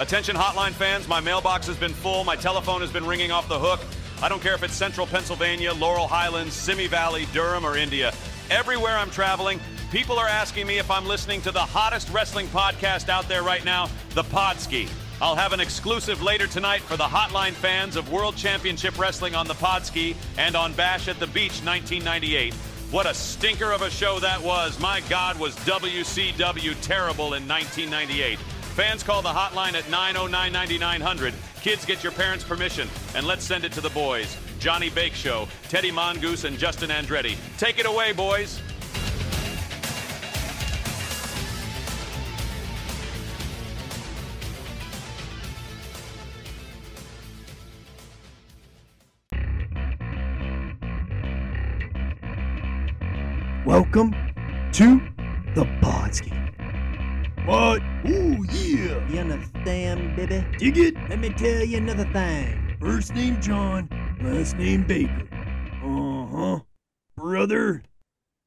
Attention hotline fans, my mailbox has been full, my telephone has been ringing off the hook. I don't care if it's central Pennsylvania, Laurel Highlands, Simi Valley, Durham, or India. Everywhere I'm traveling, people are asking me if I'm listening to the hottest wrestling podcast out there right now, The Podski. I'll have an exclusive later tonight for the hotline fans of World Championship Wrestling on the Podski and on Bash at the Beach 1998. What a stinker of a show that was. My God, was WCW terrible in 1998. Fans call the hotline at 909 9900. Kids, get your parents' permission, and let's send it to the boys. Johnny Bakeshow, Teddy Mongoose, and Justin Andretti. Take it away, boys. Welcome to the Podski. What? Ooh, yeah. You understand, baby? Dig it? Let me tell you another thing. First name John, last name Baker. Uh huh. Brother.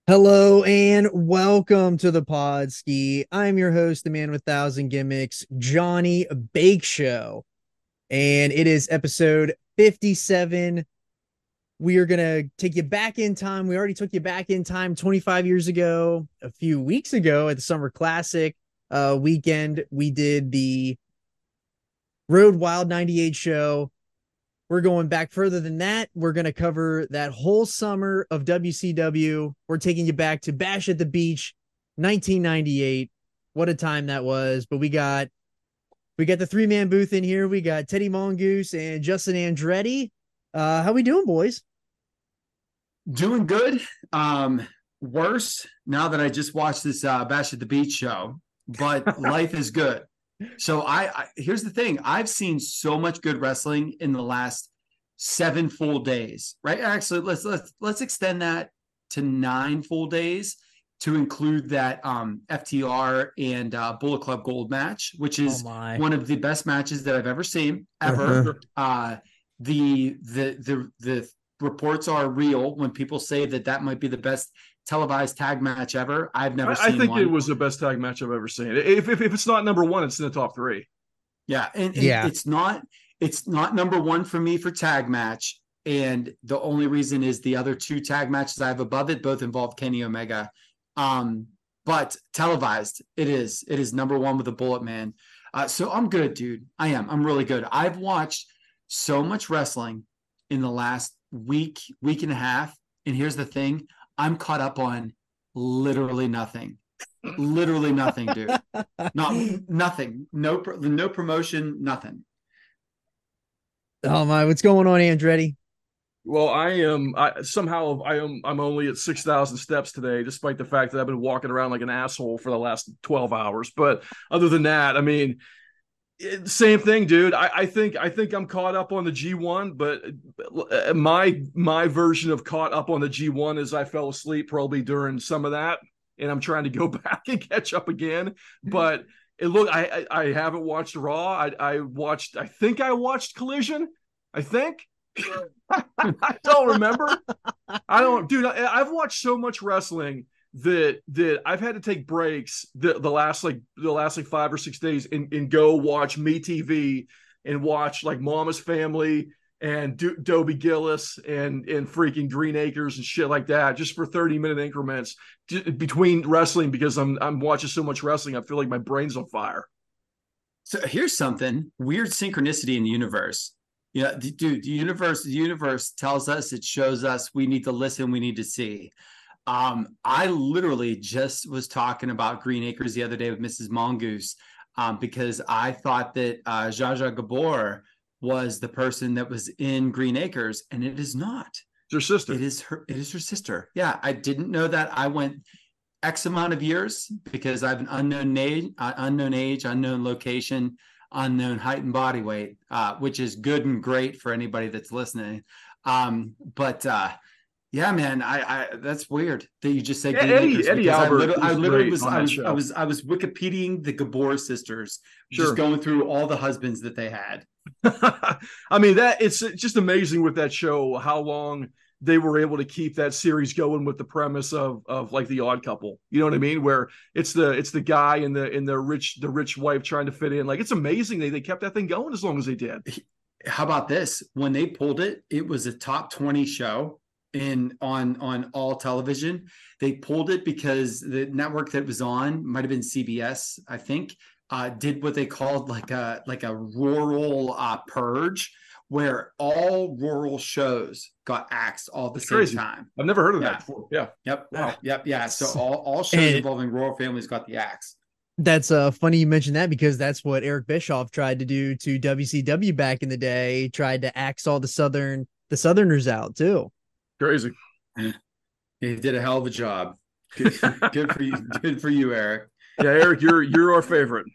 Hello and welcome to the Podski. I'm your host, the man with thousand gimmicks, Johnny Bakeshow, and it is episode 57. We are gonna take you back in time. We already took you back in time 25 years ago, a few weeks ago at the Summer Classic uh, weekend. We did the Road Wild 98 show. We're going back further than that. We're going to cover that whole summer of WCW. We're taking you back to Bash at the Beach 1998. What a time that was. But we got we got the three-man booth in here. We got Teddy Mongoose and Justin Andretti. Uh how we doing, boys? Doing good. Um worse now that I just watched this uh Bash at the Beach show, but life is good. So I, I here's the thing. I've seen so much good wrestling in the last seven full days, right? Actually, let's let's let's extend that to nine full days to include that um FTR and uh Bullet Club Gold match, which is Oh one of the best matches that I've ever seen ever. uh the the the the reports are real when people say that that might be the best televised tag match ever. I've never I, I think one. it was the best tag match I've ever seen. If, if if it's not number one, it's in the top three. Yeah, and, and Yeah. it's not it's not number one for me for tag match. And the only reason is the other two tag matches I have above it both involve Kenny Omega. Um, but televised, it is. It is number one with the Bullet Man. Uh, so I'm good, dude. I am. I'm really good. I've watched so much wrestling in the last week, week and a half. And here's the thing: I'm caught up on literally nothing. literally nothing, dude. Not nothing. No, no promotion. Nothing. Oh my, what's going on, Andretti? Well, I am. I somehow I am. I'm only at six thousand steps today, despite the fact that I've been walking around like an asshole for the last twelve hours. But other than that, I mean, it, same thing, dude. I, I think I think I'm caught up on the G1, but uh, my my version of caught up on the G1 is I fell asleep probably during some of that, and I'm trying to go back and catch up again. But it look I I, I haven't watched Raw. I I watched. I think I watched Collision. I think. I don't remember. I don't, dude. I, I've watched so much wrestling that that I've had to take breaks the, the last like the last like five or six days and, and go watch Me TV and watch like Mama's Family and Do- Dobie Gillis and and freaking Green Acres and shit like that just for 30 minute increments j- between wrestling because I'm I'm watching so much wrestling I feel like my brain's on fire. So here's something weird synchronicity in the universe. Yeah, d- dude, the universe, the universe tells us, it shows us we need to listen, we need to see. Um, I literally just was talking about Green Acres the other day with Mrs. Mongoose um, because I thought that uh, Zsa Zsa Gabor was the person that was in Green Acres, and it is not. It's her sister. It is her. It is her sister. Yeah, I didn't know that. I went X amount of years because I have an unknown age, uh, unknown age, unknown location, unknown height and body weight, uh, which is good and great for anybody that's listening. Um, but uh, yeah, man, I, I that's weird that you just said Yeah, Eddie- Eddie because I, Albert literally, I was literally was I was. I was I was Wikipediaing the Gabor sisters, Sure. just going through all the husbands that they had. I mean that it's just amazing with that show how long they were able to keep that series going with the premise of of like the odd couple. You know what I mean? Where it's the it's the guy and the and the rich the rich wife trying to fit in. Like it's amazing they they kept that thing going as long as they did. How about this? When they pulled it, it was a top 20 show in on on all television. They pulled it because the network that was on might have been CBS, I think, uh, did what they called like a like a rural uh, purge where all rural shows got axed all at the same crazy. time. I've never heard of Yeah. that before. Yeah. Yep. Wow. Yep. Yeah. So all, all shows And- involving rural families got the axe. That's uh funny you mentioned that because that's what Eric Bischoff tried to do to WCW back in the day. He tried to axe all the southern the southerners out too. Crazy. He did a hell of a job. Good, good for you. Good for you, Eric. Yeah, Eric, you're you're our favorite.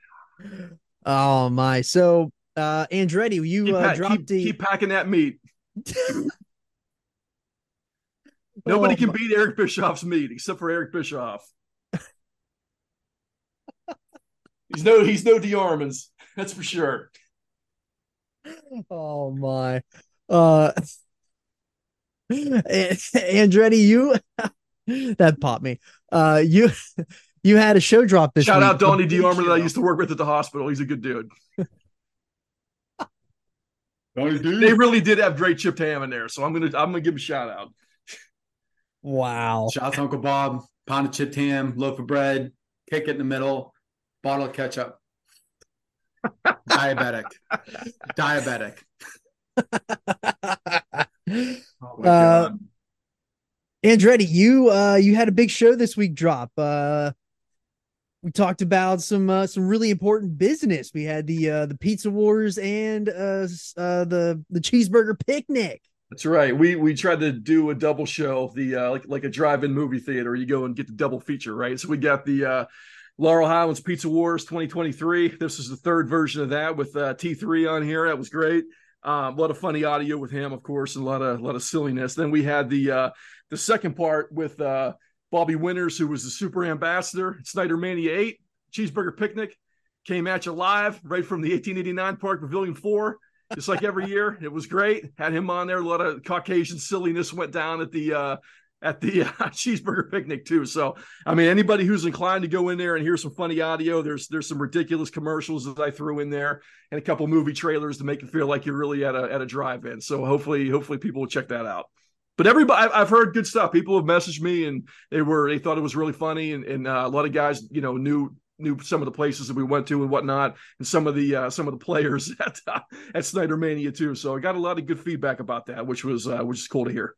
Oh my. So uh Andretti, you Keep, uh, pa- dropped keep, the keep packing that meat. Nobody Oh, can my- beat Eric Bischoff's meat except for Eric Bischoff. he's no he's no DeArmans, that's for sure. Oh my. Uh Andretti, you that popped me. Uh you you had a show drop this Shout week. out Donnie A big DeArmond that I used to work with at the hospital. He's a good dude. Donnie They really did have great chipped ham in there, so I'm gonna I'm gonna give him a shout out. Wow. Shout out to Uncle Bob, pound of chipped ham, loaf of bread, kick it in the middle, bottle of ketchup. Diabetic. Diabetic. Oh Uh. Andretti, you uh you had a big show this week drop. Uh we talked about some uh, some really important business. We had the uh the pizza wars and uh, uh the the cheeseburger picnic. That's right. We we tried to do a double show, the uh, like like a drive-in movie theater. You go and get the double feature, right? So we got the uh, Laurel Highlands Pizza Wars 2023. This is the third version of that with uh, T3 on here. That was great. Um, a lot of funny audio with him, of course, and a lot of a lot of silliness. Then we had the uh, the second part with uh, Bobby Winters, who was the super ambassador Snyder Mania 8 Cheeseburger Picnic. Came at you live right from the 1889 Park Pavilion 4 just like every year. It was great. Had him on there. A lot of Caucasian silliness went down at the uh, at the uh, cheeseburger picnic too. So I mean, anybody who's inclined to go in there and hear some funny audio, there's there's some ridiculous commercials that I threw in there and a couple movie trailers to make it feel like you're really at a at a drive-in. So hopefully hopefully people will check that out. But everybody, I've heard good stuff. People have messaged me and they were they thought it was really funny, and, and uh, a lot of guys, you know, knew knew some of the places that we went to and whatnot, and some of the uh, some of the players at uh, at Snyder Mania too. So I got a lot of good feedback about that, which was uh, which is cool to hear.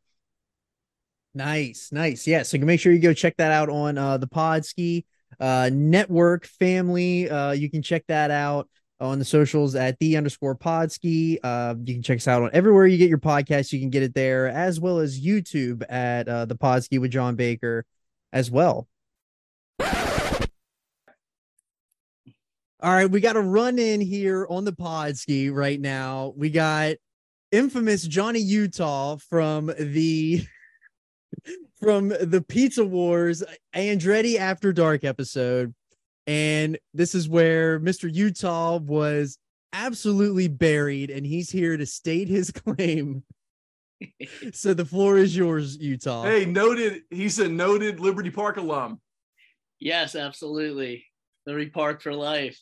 Nice, nice. Yeah, so you can make sure you go check that out on uh the Podski uh network family. Uh you can check that out on the socials at the underscore podski. Uh you can check us out on everywhere you get your podcast, you can get it there, as well as YouTube at uh the Podski with John Baker as well. All right, we got a run in here on the Podski right now. We got infamous Johnny Utah from the from the Pizza Wars Andretti After Dark episode. And this is where Mr. Utah was absolutely buried, and he's here to state his claim. so the floor is yours, Utah. Hey, noted. He's a noted Liberty Park alum. Yes, absolutely. Liberty Park for life.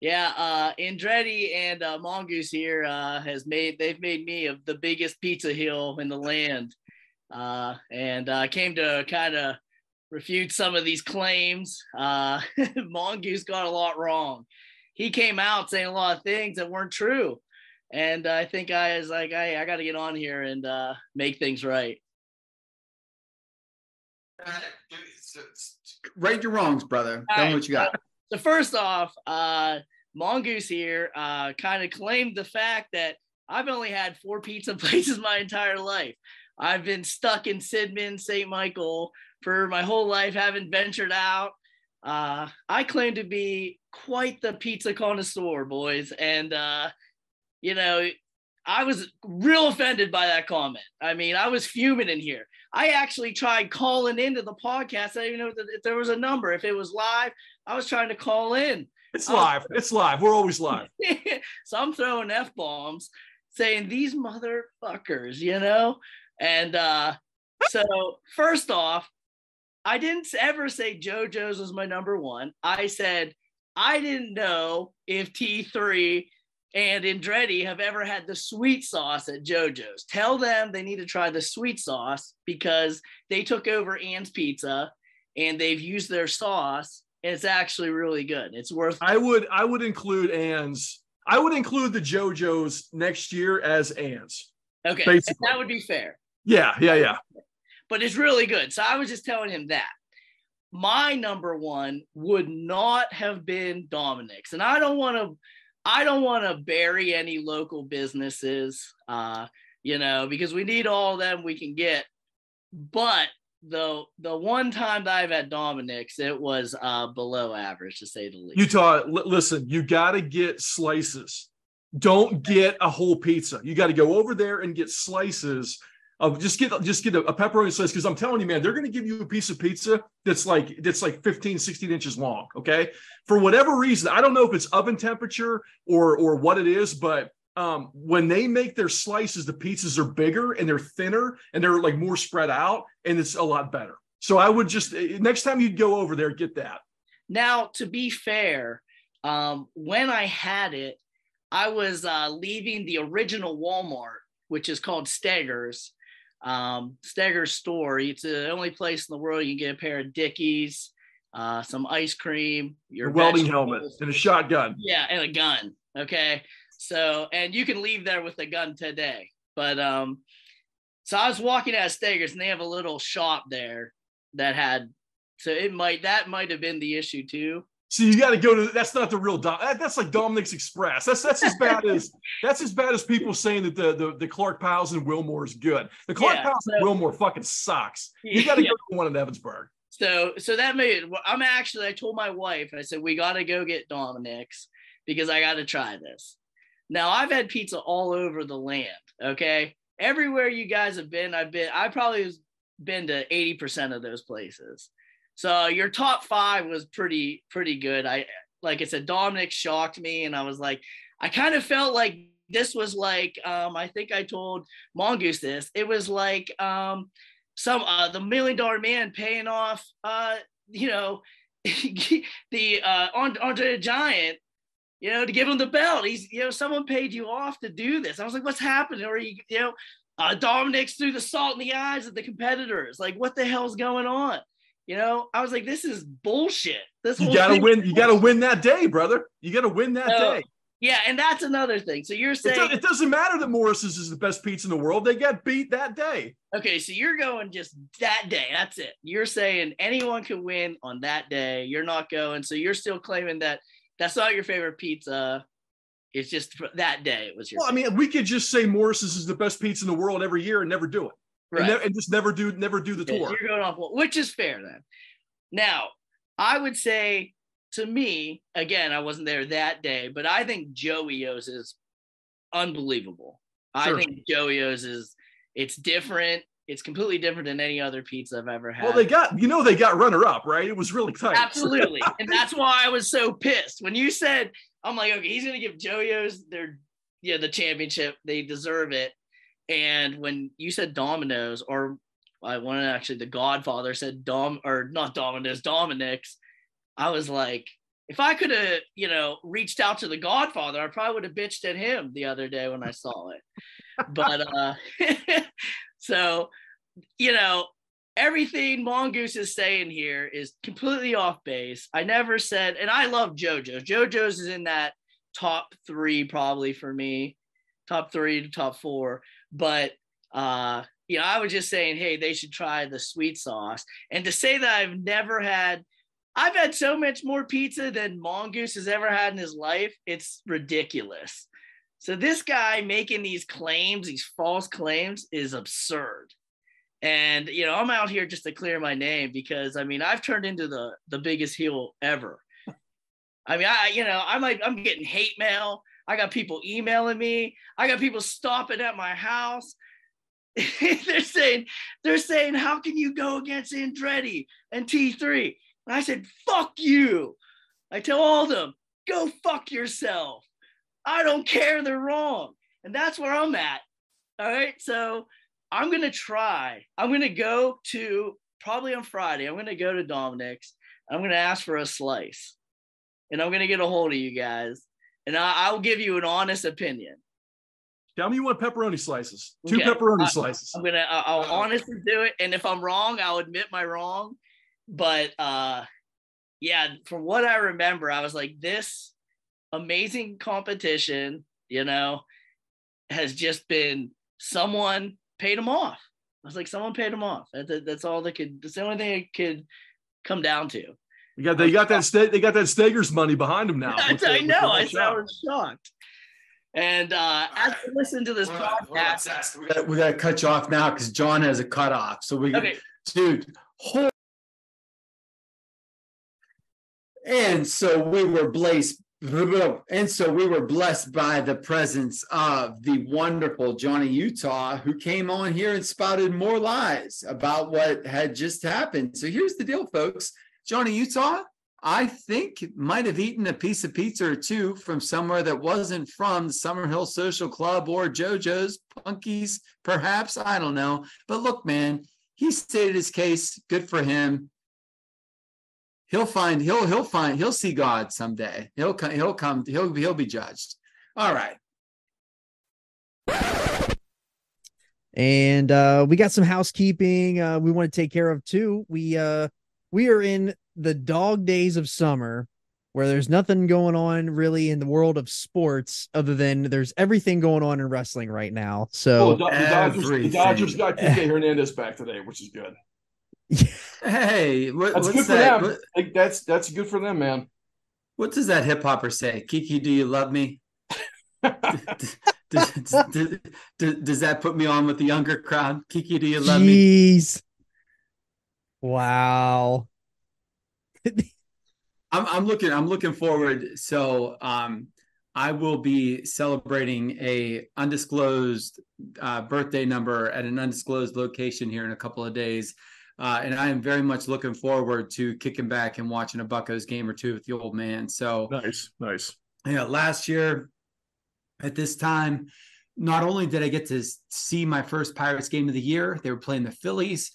Yeah, uh Andretti and uh Mongoose here uh has made they've made me of the biggest pizza hill in the land. Uh and I came to kind of refute some of these claims. Uh Mongoose got a lot wrong. He came out saying a lot of things that weren't true. And I think I was like, I, I gotta get on here and uh make things right. Right your wrongs, brother. Tell me what you got. So first off, uh, Mongoose here uh, kind of claimed the fact that I've only had four pizza places my entire life. I've been stuck in Sidman, St. Michael for my whole life, haven't ventured out. Uh, I claim to be quite the pizza connoisseur, boys. And, uh, you know, I was real offended by that comment. I mean, I was fuming in here. I actually tried calling into the podcast. I didn't even know if there was a number, if it was live. I was trying to call in. It's Oh. live. It's live. We're always live. so I'm throwing F bombs saying these motherfuckers, you know? And uh, so, first off, I didn't ever say JoJo's was my number one. I said I didn't know if T3 and Andretti have ever had the sweet sauce at JoJo's. Tell them they need to try the sweet sauce because they took over Ann's Pizza and they've used their sauce and it's actually really good. It's worth I would I would include Ann's. I would include the JoJo's next year as Ann's. Okay. Basically. That would be fair. Yeah, yeah, yeah. But it's really good. So I was just telling him that. My number one would not have been Dominic's. And I don't want to I don't want to bury any local businesses, uh, you know, because we need all of them we can get. But the the one time that I've had Dominic's, it was uh, below average to say the least. Utah, li- listen, you got to get slices. Don't get a whole pizza. You got to go over there and get slices of just get just get a, a pepperoni slice because I'm telling you, man, they're going to give you a piece of pizza that's like that's like 15, 16 inches long. Okay, for whatever reason, I don't know if it's oven temperature or or what it is, but um, when they make their slices, the pizzas are bigger and they're thinner and they're like more spread out, and it's a lot better. So I would just eh, next time you go over there, get that. Now, to be fair, um, when I had it, I was uh, leaving the original Walmart, which is called Steggers, um, Steggers store. It's the only place in the world you can get a pair of Dickies, uh, some ice cream, your Your welding helmet and a shotgun. Yeah, and a gun. Okay. So, and you can leave there with a gun today. But um, so I was walking out of Steggers and they have a little shop there that had so it might that might have been the issue too. So you got to go to. That's not the real Dom. that- That's like Dominic's Express. That's that's as bad as that's as bad as people saying that the the, the Clark Powell's and Wilmore is good. The Clark Yeah, Powell's and Wilmore fucking sucks. You got to Yeah. go to the one in Ebensburg. So so that made well, I'm actually I told my wife I said we got to go get Dominic's because I got to try this. Now I've had pizza all over the land. Okay, everywhere you guys have been, I've been. I probably has been to eighty percent of those places. So your top five was pretty pretty good. I like I said, Dominic shocked me, and I was like, I kind of felt like this was like um, I think I told Mongoose this. It was like um, some uh, the million dollar man paying off uh, you know the uh, An- Andre the Giant. You know, to give him the belt. He's, you know, someone paid you off to do this. I was like, what's happening? Or, you, you know, uh, Dominic's threw the salt in the eyes of the competitors. Like, what the hell's going on? You know, I was like, this is bullshit. This You got to win. You got to win that day, brother. You got to win that No, day. Yeah, and that's another thing. So you're It, saying, it doesn't matter that Morris's is the best pizza in the world. They got beat that day. okay, so you're going just that day. That's it. You're saying anyone can win on that day. You're not going. So you're still claiming that that's not your favorite pizza. It's just that day. It was your. Well, I mean, we could just say Morris's is the best pizza in the world every year and never do it, right. and, ne- and just never do never do the tour. You're going off, which is fair then. Now, I would say to me, again, I wasn't there that day, but I think Joey O's is unbelievable. Sure. I think Joey O's is it's different. It's completely different than any other pizza I've ever had. Well, they got you know they got runner up, right? It was really tight. Absolutely. and that's why I was so pissed. When you said, I'm like, okay, he's gonna give Joey-O's their yeah, the championship. They deserve it. And when you said Domino's, or I wanted actually the Godfather said Dom or not Domino's, Dominic's, I was like, if I could have, you know, reached out to the Godfather, I probably would have bitched at him the other day when I saw it. But uh so you know, everything Mongoose is saying here is completely off base. I never said, and I love JoJo's. JoJo's is in that top three probably for me, top three to top four. But uh, you know, I was just saying, hey, they should try the sweet sauce. And to say that I've never had, I've had so much more pizza than Mongoose has ever had in his life. It's ridiculous. So this guy making these claims, these false claims, is absurd and you know i'm out here just to clear my name because i mean i've turned into the the biggest heel ever i mean i you know i'm like i'm getting hate mail i got people emailing me. I got people stopping at my house. They're saying they're saying how can you go against andretti and t3 and i said fuck you. I tell all them go fuck yourself. I don't care. They're wrong. And that's where i'm at. All right? So I'm gonna try. I'm gonna go to probably on Friday. I'm gonna go to Dominic's. I'm gonna ask for a slice, and I'm gonna get a hold of you guys, and I, I'll give you an honest opinion. Tell me you want pepperoni slices. Two Okay. pepperoni I- slices. I'm gonna I'll Uh-oh. honestly do it, and if I'm wrong, I'll admit my wrong. But uh, yeah, from what I remember, I was like, this amazing competition, you know, has just been someone paid them off. I was like, someone paid them off. That, that- that's all that could. That's the only thing it could come down to. You got they got that sta- they got that Stager's money behind them now. I, I know. I, red I was shocked. And uh, as I listen to this Hold on, podcast, Sass. We gotta, we gotta cut you off now because John has a cutoff. So we, okay, dude, hold. And so we were blessed. And so we were blessed by the presence of the wonderful Johnny Utah, who came on here and spouted more lies about what had just happened. So here's the deal, folks. Johnny Utah, I think might have eaten a piece of pizza or two from somewhere that wasn't from the Summerhill Social Club or JoJo's Punkies, perhaps. I don't know. But look, man, he stated his case. Good for him. He'll find. He'll. He'll find. He'll see God someday. He'll. come. He'll come. He'll. He'll be judged. All right. and uh we got some housekeeping uh we want to take care of too we uh we are in the dog days of summer where there's nothing going on really in the world of sports other than there's everything going on in wrestling right now Oh, so the, the Dodgers, the Dodgers got Kike Hernandez back today, which is good. Hey, what, That's what's good for that? them. What, Like, that's that's good for them, man. what does that hip hopper say? Kiki, do you love me? does, does, does, does that put me on with the younger crowd? Kiki, do you love me? Jeez wow I'm I'm looking I'm looking forward. So um I will be celebrating a undisclosed uh, birthday number at an undisclosed location here in a couple of days. Uh, and I am very much looking forward to kicking back and watching a Buckos game or two with the old man. So Nice, nice. yeah, last year at this time, not only did I get to see my first Pirates game of the year, they were playing the Phillies.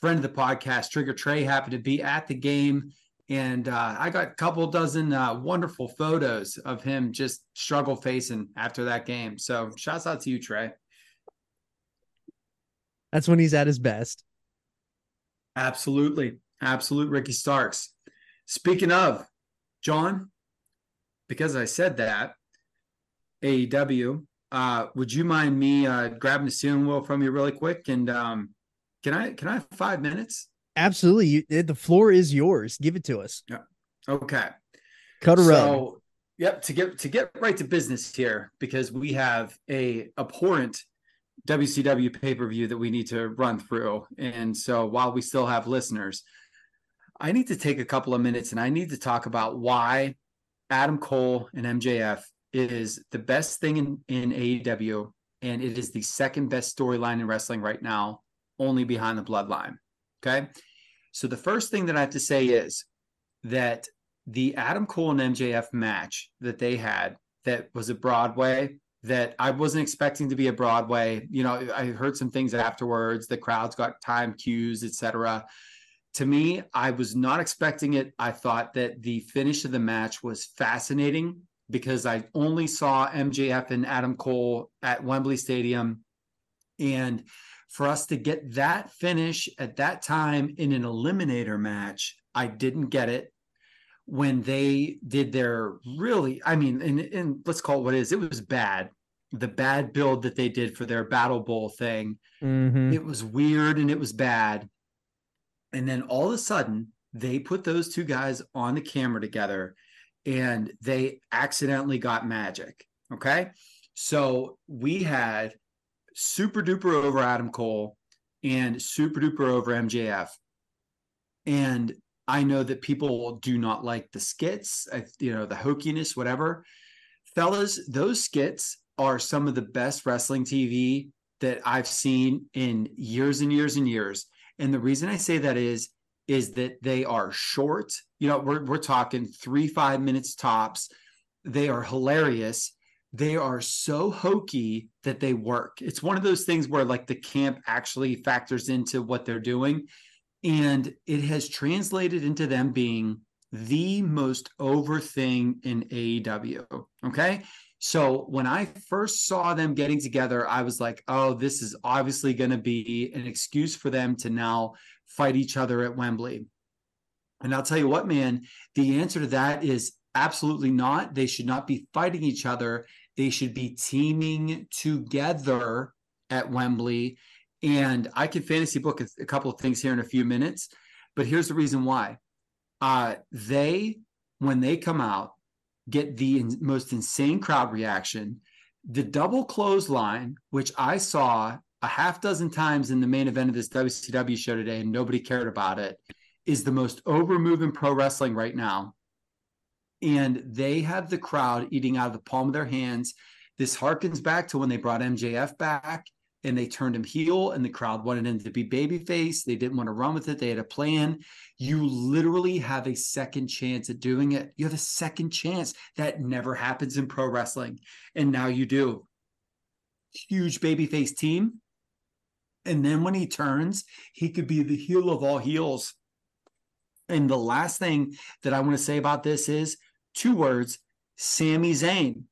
Friend of the podcast, Trigger Trey, happened to be at the game. And uh, I got a couple dozen uh, wonderful photos of him just struggle facing after that game. So, shouts out to you, Trey. that's when he's at his best Absolutely. Absolute Ricky Starks. Speaking of, John, because I said that, AEW, uh, would you mind me uh, grabbing the steering wheel from you really quick? And um, can I can I have five minutes? absolutely you, the floor is yours give it to us Yeah. Okay. cut a rug So, yep, to get to get right to business here, because we have a abhorrent WCW pay-per-view that we need to run through. And so while we still have listeners, I need to take a couple of minutes and I need to talk about why Adam Cole and MJF is the best thing in, in AEW, and it is the second best storyline in wrestling right now, only behind the bloodline. Okay. So the first thing that I have to say is that the Adam Cole and MJF match that they had that was a Broadway that I wasn't expecting to be a Broadway. You know, I heard some things afterwards. The crowds got time cues, etc. To me, I was not expecting it. I thought that the finish of the match was fascinating because I only saw MJF and Adam Cole at Wembley Stadium. And for us to get that finish at that time in an eliminator match, I didn't get it when they did their really, I mean, and, and let's call it what it is. It was bad. The bad build that they did for their Battle Bowl thing. Mhm. It was weird and it was bad. And then all of a sudden, they put those two guys on the camera together and they accidentally got magic. Okay. So we had super duper over Adam Cole and super duper over MJF. And I know that people do not like the skits, you know, the hokiness, whatever. Fellas, those skits are some of the best wrestling TV that I've seen in years and years and years. And the reason I say that is, is that they are short. You know, we're we're talking three, five minutes tops. They are hilarious. They are so hokey that they work. It's one of those things where like the camp actually factors into what they're doing. And it has translated into them being the most over thing in AEW. Okay. So when I first saw them getting together, I was like, oh, this is obviously going to be an excuse for them to now fight each other at Wembley. And I'll tell you what, man, the answer to that is absolutely not. They should not be fighting each other. They should be teaming together at Wembley. And I can fantasy book a, couple of things here in a few minutes, but here's the reason why. Uh, they, when they come out, get the in, most insane crowd reaction. The double clothesline, which I saw a half dozen times in the main event of this WCW show today, and nobody cared about it, is the most over move in pro wrestling right now. And they have the crowd eating out of the palm of their hands. This harkens back to when they brought MJF back and they turned him heel and the crowd wanted him to be babyface. They didn't want to run with it. They had a plan. You literally have a second chance at doing it. You have a second chance. That never happens in pro wrestling. And now you do. Huge babyface team. And then when he turns, he could be the heel of all heels. And the last thing that I want to say about this is two words Sami Zayn.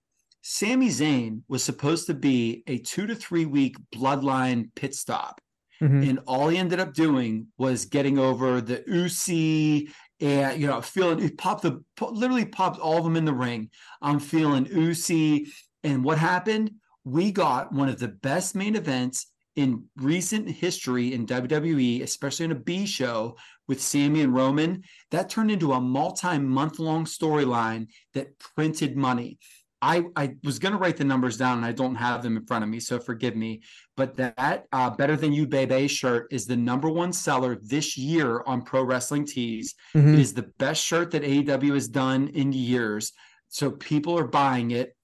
Sami Zayn was supposed to be a two to three week bloodline pit stop. Mm-hmm. And all he ended up doing was getting over the Usi and you know feeling he popped the literally popped all of them in the ring. I'm feeling Usi, and what happened? We got one of the best main events in recent history in WWE, especially in a B show with Sami and Roman. That turned into a multi-month long storyline that printed money. I, I was going to write the numbers down and I don't have them in front of me, so forgive me. But that uh, Better Than You Baby shirt is the number one seller this year on Pro Wrestling Tees. Mm-hmm. It is the best shirt that AEW has done in years. So people are buying it.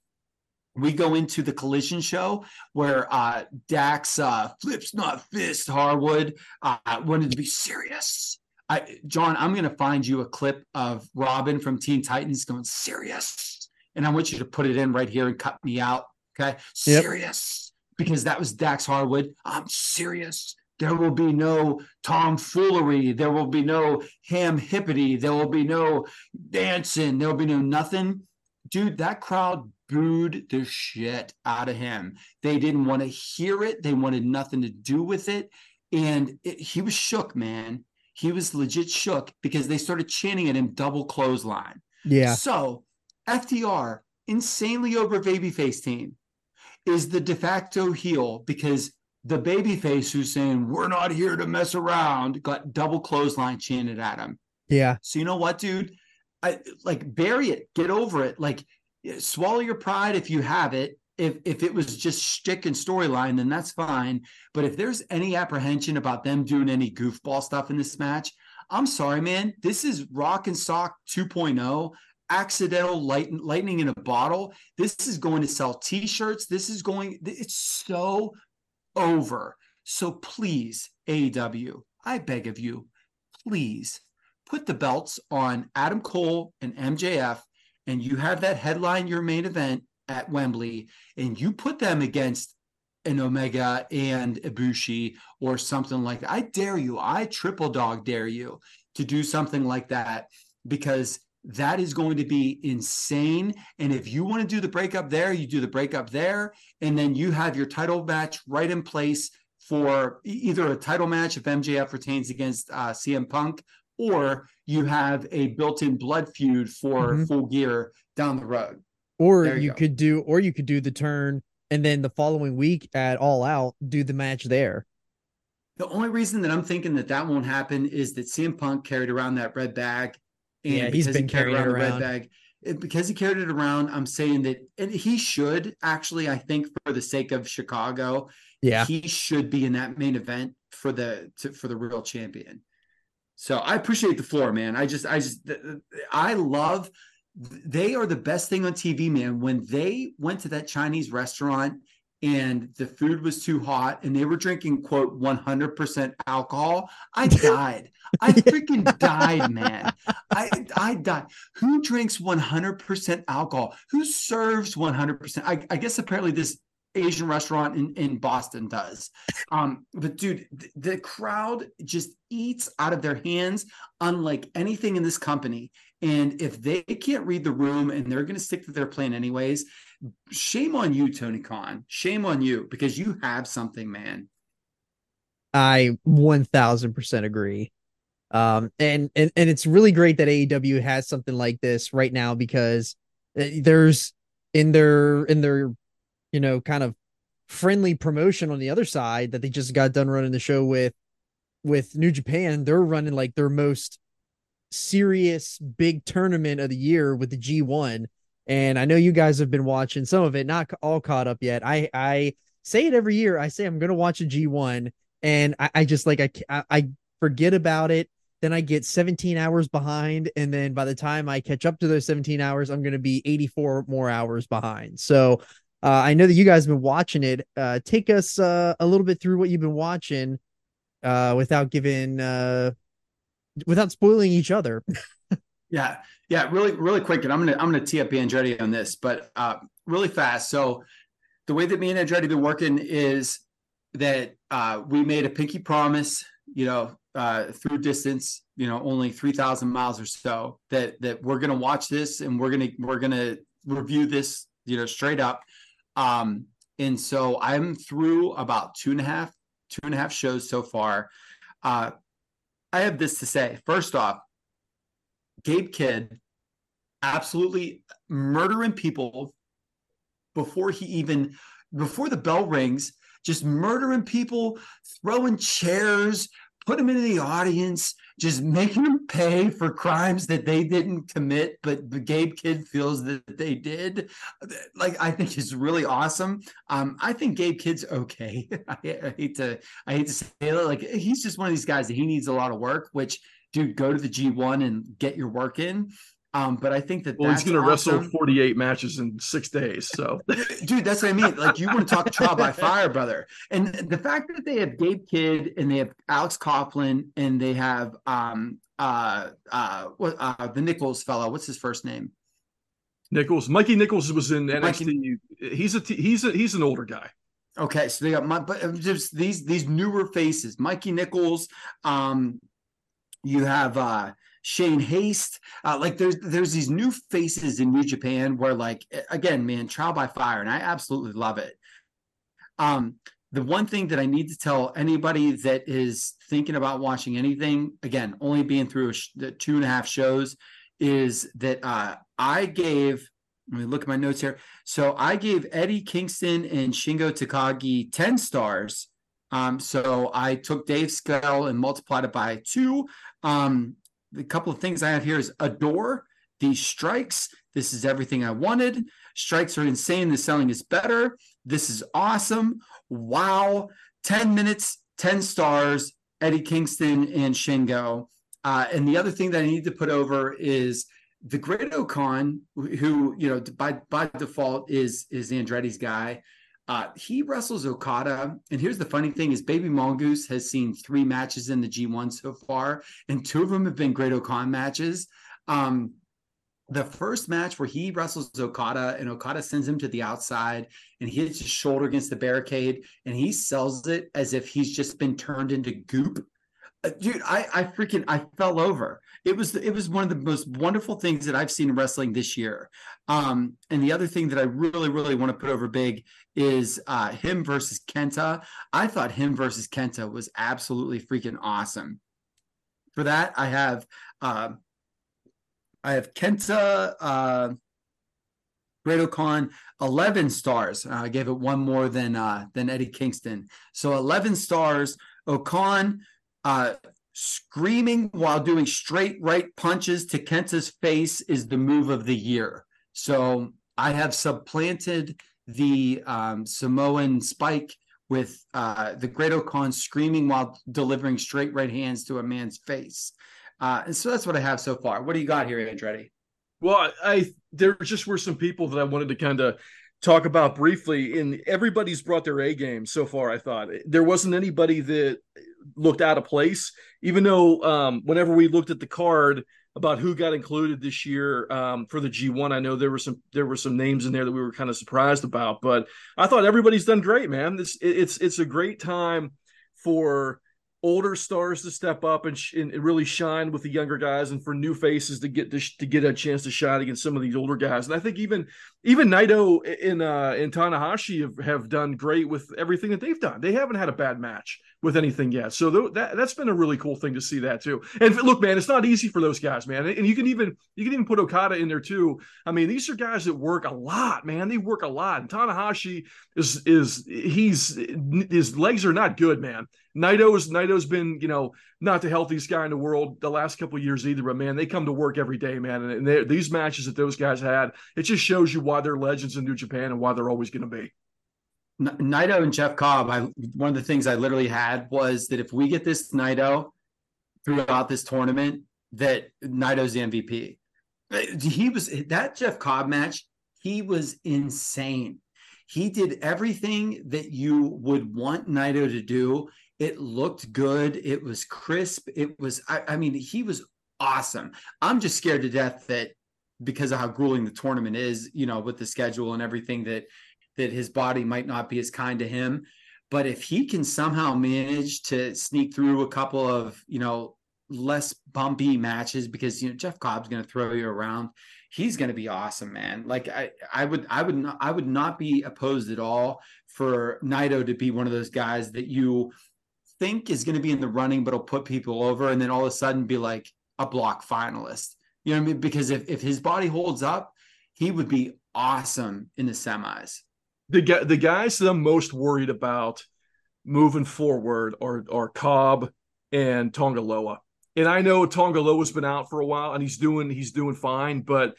We go into the collision show where uh, Dax uh, flips not fist Harwood uh, wanted to be serious. I, John, I'm going to find you a clip of Robin from Teen Titans going serious and I want you to put it in right here and cut me out. Okay. Yep. Serious. Because that was Dax Harwood. I'm serious. There will be no tomfoolery. There will be no ham hippity. There will be no dancing. There will be no nothing. Dude, that crowd booed the shit out of him. They didn't want to hear it. They wanted nothing to do with it. And it, he was shook, man. He was legit shook because they started chanting at him double clothesline. Yeah. So FTR, insanely over babyface team, is the de facto heel because the babyface who's saying, We're not here to mess around, got double clothesline chanted at him. Yeah. So you know what, dude? I like bury it, get over it. Like swallow your pride if you have it. If if it was just shtick and storyline, then that's fine. But if there's any apprehension about them doing any goofball stuff in this match, I'm sorry, man. This is Rock and Sock 2.0 accidental light, lightning in a bottle. This is going to sell t-shirts. This is going, it's so over. So please, AEW, I beg of you, please put the belts on Adam Cole and MJF, and you have that headline your main event at Wembley, and you put them against an Omega and Ibushi or something like that. I dare you, I triple dog dare you to do something like that because that is going to be insane. And if you want to do the breakup there, you do the breakup there. And then you have your title match right in place for either a title match if MJF retains against uh, CM Punk, or you have a built in blood feud for mm-hmm. full gear down the road. Or you, you could do, or you could do the turn and then the following week at All Out, do the match there. The only reason that I'm thinking that that won't happen is that CM Punk carried around that red bag and yeah, he's been he carrying around, around. the red bag, because he carried it around, I'm saying that, and he should actually, I think, for the sake of Chicago, yeah, he should be in that main event for the to, for the real champion. So I appreciate the floor, man. I just, I just, I love. They are the best thing on TV, man. When they went to that Chinese restaurant and the food was too hot and they were drinking quote 100% alcohol i died i freaking died man i I died Who drinks 100% alcohol? Who serves 100%? I, I guess apparently this Asian restaurant in, in Boston does. Um, but dude, th- the crowd just eats out of their hands, unlike anything in this company. And if they can't read the room and they're going to stick to their plan anyways, shame on you, Tony Khan. Shame on you because you have something, man. I 1000% agree. Um, and, and, and it's really great that AEW has something like this right now because uh, there's in their, in their, you know, kind of friendly promotion on the other side that they just got done running the show with, with New Japan. They're running like their most serious big tournament of the year with the G1. And I know you guys have been watching some of it, not all caught up yet. I, I say it every year. I say I'm going to watch a G1 and I, I just like I, I forget about it. Then I get 17 hours behind, and then by the time I catch up to those 17 hours, I'm going to be 84 more hours behind. So uh, I know that you guys have been watching it. Uh, take us uh, a little bit through what you've been watching, uh, without giving, uh, without spoiling each other. yeah, yeah, really, really quick, and I'm gonna I'm gonna tee up Andretti on this, but uh, really fast. So the way that me and Andretti been working is that we made a pinky promise, you know, through distance, you know, only three thousand miles or so, that that we're gonna watch this and we're gonna we're gonna review this, you know, straight up. Um, and so I'm through about two and a half two and a half shows so far. Uh, I have this to say. First off, Gabe Kidd absolutely murdering people before he even before the bell rings just murdering people, throwing chairs, put them into the audience, just making them pay for crimes that they didn't commit, but the Gabe Kidd feels that they did. Like I think is really awesome. Um, I think Gabe Kidd's okay. I, I hate to I hate to say it, like he's just one of these guys that he needs a lot of work, which dude, go to the G1 and get your work in. Um, but I think that well, he's going to awesome. wrestle 48 matches in six days. So, dude, that's what I mean. Like, you want to talk trial by fire, brother. And the fact that they have Gabe Kidd and they have Alex Coughlin and they have um uh uh uh the Nichols fellow, what's his first name? Nichols. Mikey Nichols was in NXT. Mikey, he's a he's a he's an older guy. Okay, so they got my but just these these newer faces, Mikey Nichols. Um, you have uh Shane Haste. Uh, like there's there's these new faces in New Japan where like again, man, trial by fire, and I absolutely love it. Um, the one thing that I need to tell anybody that is thinking about watching anything, again, only being through sh- the two and a half shows, is that uh, I gave. Let me look at my notes here. So I gave Eddie Kingston and Shingo Takagi 10 stars. Um, so I took Dave Scale and multiplied it by two. Um, the couple of things I have here is adore these strikes. This is everything I wanted. Strikes are insane. The selling is better. This is awesome. Wow. 10 minutes, 10 stars, Eddie Kingston and Shingo. Uh, and the other thing that I need to put over is the Great-O-Khan, who, you know, by, by default is, is Andretti's guy. Uh, he wrestles Okada, and here's the funny thing: is Baby Mongoose has seen three matches in the G1 so far, and two of them have been Great-O-Khan matches. Um, the first match where he wrestles Okada and Okada sends him to the outside and he hits his shoulder against the barricade and he sells it as if he's just been turned into goop uh, dude i i freaking i fell over it was it was one of the most wonderful things that i've seen in wrestling this year um and the other thing that i really really want to put over big is uh him versus kenta i thought him versus kenta was absolutely freaking awesome for that i have uh i have kenta uh Great-O-Khan, 11 stars. Uh, I gave it one more than uh, than Eddie Kingston. So 11 stars. O-Khan, uh, screaming while doing straight right punches to Kenta's face is the move of the year. So I have supplanted the um, Samoan spike with uh, the Great-O-Khan screaming while delivering straight right hands to a man's face. Uh, and so that's what I have so far. What do you got here, Andretti? Well, I there just were some people that I wanted to kind of talk about briefly and everybody's brought their A game so far I thought there wasn't anybody that looked out of place even though um, whenever we looked at the card about who got included this year um, for the G1. I know there were some there were some names in there that we were kind of surprised about, but I thought everybody's done great, man. This it's it's a great time for older stars to step up and, sh- and really shine with the younger guys and for new faces to get to, sh- to get a chance to shine against some of these older guys and i think even even naito and uh tanahashi have, have done great with everything that they've done they haven't had a bad match with anything yet. So th- that that's been a really cool thing to see that too. And look man it's not easy for those guys man. And you can even you can even put okada in there too. I mean these are guys that work a lot man. They work a lot. And tanahashi is is he's his legs are not good man. Naito's Naito's been, you know, not the healthiest guy in the world the last couple years either, but man, they come to work every day, man. And, and these matches that those guys had, it just shows you why they're legends in New Japan and why they're always going to be. Naito and Jeff Cobb, I one of the things I literally had was that if we get this Naito throughout this tournament, that Naito's the MVP. He was that Jeff Cobb match, he was insane. He did everything that you would want Naito to do it looked good. It was crisp. It was, I, I mean, he was awesome. I'm just scared to death that because of how grueling the tournament is, you know, with the schedule and everything that that his body might not be as kind to him. But if he can somehow manage to sneak through a couple of, you know, less bumpy matches because you know Jeff Cobb's going to throw you around, he's going to be awesome, man. Like I, I would, I would, not, I would not be opposed at all for Naito to be one of those guys that you think is going to be in the running, but will put people over, and then all of a sudden be like a block finalist. You know what I mean? Because if, if his body holds up, he would be awesome in the semis. The the guys that I'm most worried about moving forward are are Cobb and Tanga Loa. And I know Tanga Loa's been out for a while and he's doing he's doing fine, but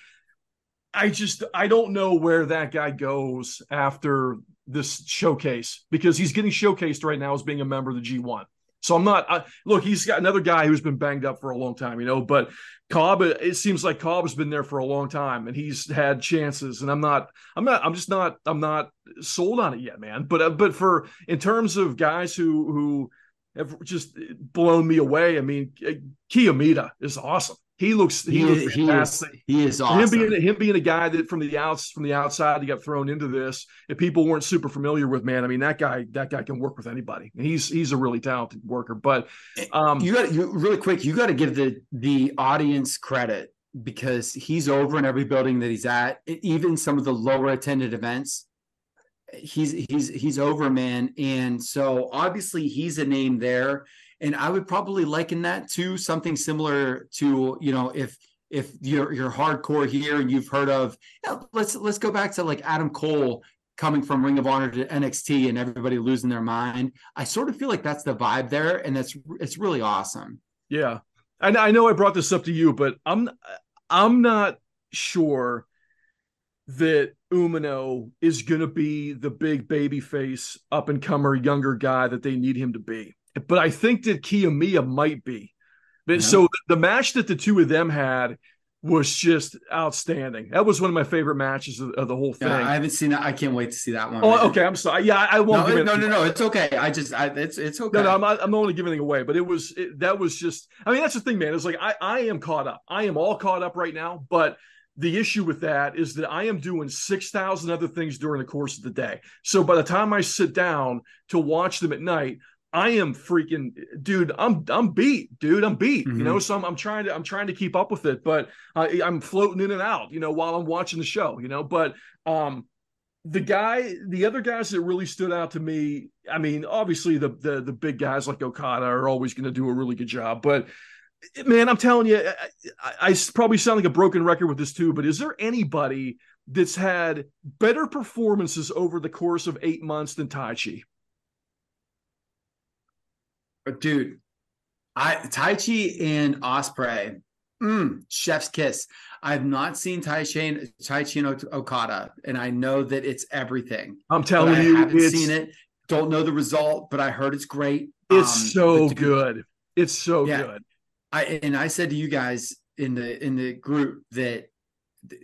I just I don't know where that guy goes after this showcase because he's getting showcased right now as being a member of the G1. So I'm not I, look. He's got another guy who's been banged up for a long time, you know. But Cobb, it seems like Cobb has been there for a long time, and he's had chances. And I'm not, I'm not, I'm just not, I'm not sold on it yet, man. But uh, but for in terms of guys who who have just blown me away, I mean, Kiyomiya is awesome. He looks he, he looks fantastic. He is, he is awesome. Him being him being a guy that from the outs from the outside he got thrown into this. If people weren't super familiar with man, I mean that guy that guy can work with anybody. And he's he's a really talented worker. But um, you got you really quick. You got to give the the audience credit because he's over in every building that he's at, even some of the lower attended events. He's he's he's over, man. And so obviously he's a name there and I would probably liken that to something similar to you know if if you're you're hardcore here and you've heard of you know, let's let's go back to like Adam Cole coming from Ring of Honor to NXT and everybody losing their mind. I sort of feel like that's the vibe there, and that's it's really awesome. Yeah, and I know I brought this up to you, but I'm I'm not sure that Umino is to be the big baby face up and comer younger guy that they need him to be but I think that Kiyomiya might be. But yeah. so the match that the two of them had was just outstanding. That was one of my favorite matches of, of the whole thing. Yeah, I haven't seen that. I can't wait to see that one. Oh, man. okay. I'm sorry. Yeah, I won't. No, no, no, no, It's okay. I just, I, it's, it's okay. No, no, I'm not, I'm only giving anything away. But it was, it, that was just. I mean, that's the thing, man. It's like I, I am caught up. I am all caught up right now. But the issue with that is that I am doing 6,000 other things during the course of the day. So by the time I sit down to watch them at night, I am freaking dude. I'm I'm beat, dude. I'm beat. Mm-hmm. You know, mm-hmm. so I'm, I'm, trying to I'm trying to keep up with it, but I, I'm floating in and out. You know, while I'm watching the show. You know, but um, the guy, the other guys that really stood out to me. I mean, obviously the the the big guys like Okada are always going to do a really good job, but man, I'm telling you, I, I probably sound like a broken record with this too. But is there anybody that's had better performances over the course of eight months than Taichi? Dude, I Taichi and Osprey, mm, chef's kiss. I've not seen Taichi and Taichi and Okada, and I know that it's everything. I'm telling you, I haven't seen it. Don't know the result, but I heard it's great. It's um, so good. It's so yeah, good. I and I said to you guys in the in the group that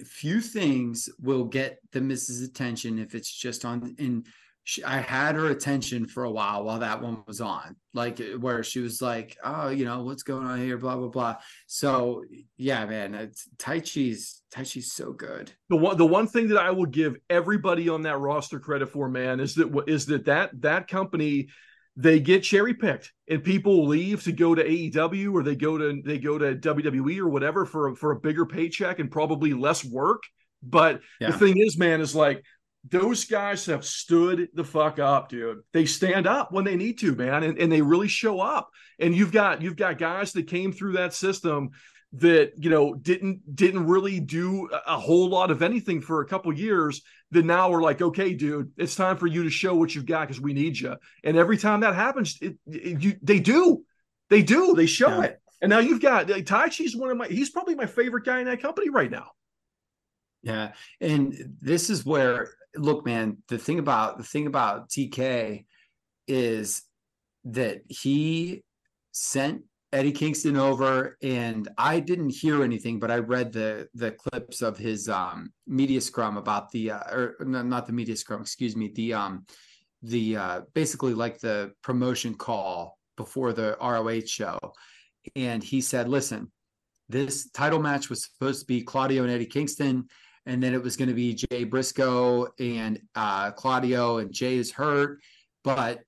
few things will get the missus attention if it's just on in she, I had her attention for a while while that one was on, like eh, where she was like, "Oh, you know what's going on here," blah blah blah. So yeah, man, uh, it's, Taichi's Tai Chi's so good. The one the one thing that I will give everybody on that roster credit for, man, is that is that that that company they get cherry picked and people leave to go to AEW or they go to they go to WWE or whatever for for a bigger paycheck and probably less work. But Yeah. the thing is, man, is like those guys have stood the fuck up, dude. They stand up when they need to, man, and, and they really show up. And you've got you've got guys that came through that system that you know didn't didn't really do a- whole lot of anything for a couple years that now we're like okay dude it's time for you to show what you've got because we need you and every time that happens it, it- you, they do they do they show Yeah. it and now you've got like, Taichi's one of my he's probably my favorite guy in that company right now Yeah, and this is where look, man. The thing about the thing about TK is that he sent Eddie Kingston over, and I didn't hear anything, but I read the the clips of his um media scrum about the uh, or no, not the media scrum, excuse me, the um the uh basically like the promotion call before the ROH show, and he said, "Listen, this title match was supposed to be Claudio and Eddie Kingston." And then it was going to be Jay Briscoe and uh, Claudio, and Jay is hurt, but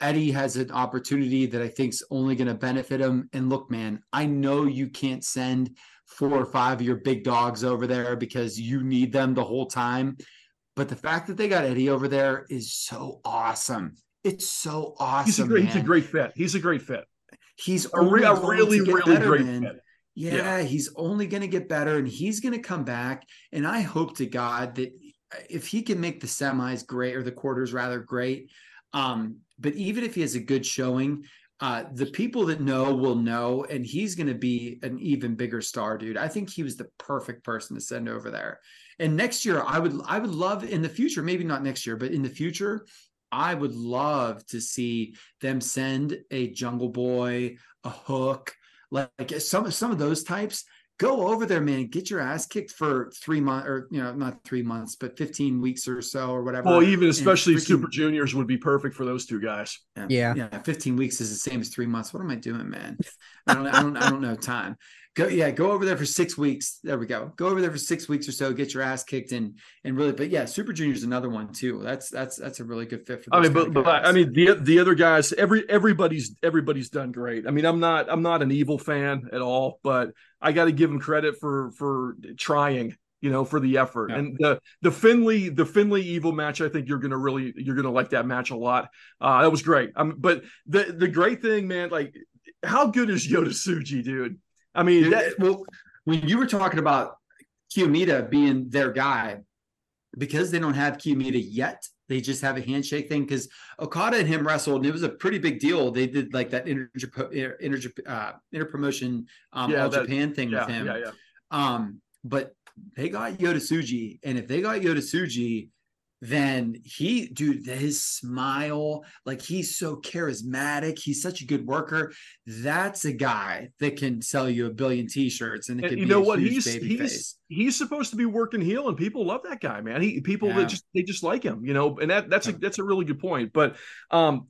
Eddie has an opportunity that I think's only going to benefit him. And look, man, I know you can't send four or five of your big dogs over there because you need them the whole time, but the fact that they got Eddie over there is so awesome. It's so awesome. he's a great man. he's a great fit he's a great fit He's a, re- a really really better, great man. fit Yeah, Yeah. he's only going to get better and he's going to come back. And I hope to God that if he can make the semis great or the quarters rather great, um, but even if he has a good showing, uh, the people that know will know, and he's going to be an even bigger star, dude. I think he was the perfect person to send over there. And next year, I would, I would love in the future, maybe not next year, but in the future, I would love to see them send a Jungle Boy, a Hook, like some some of those types go over there man get your ass kicked for three months or you know not three months but 15 weeks or so or whatever. Well even especially freaking- super juniors would be perfect for those two guys. Yeah. yeah. 15 weeks is the same as three months. What am i doing man? I don't i don't i don't know time go yeah go over there for six weeks there we go go over there for six weeks or so get your ass kicked and and really but yeah super junior is another one too that's that's that's a really good fit for I mean, but, but I mean the the other guys, every everybody's everybody's done great. I mean, I'm not I'm not an evil fan at all, but I got to give them credit for for trying, you know, for the effort. Yeah. And the the Finlay the Finlay evil match, I think you're gonna really you're gonna like that match a lot. Uh, that was great. Um, but the the great thing, man, like how good is Yota Tsuji, dude? I mean, that, well, when you were talking about Kiyomiya being their guy, because they don't have Kiyomiya yet, they just have a handshake thing. Because Okada and him wrestled, and it was a pretty big deal. They did like that inter inter uh, interpromotion um, Yeah, all that- Japan thing yeah, with him. yeah, yeah. Um, but they got Yota Tsuji, and if they got Yota Tsuji, then he, dude, his smile, like he's so charismatic. He's such a good worker. That's a guy that can sell you a billion T-shirts, and it And you be know what? He's he's face. he's supposed to be working heel, and people love that guy, man. He people Yeah. that just they just like him, you know. And that that's a that's a really good point. But um,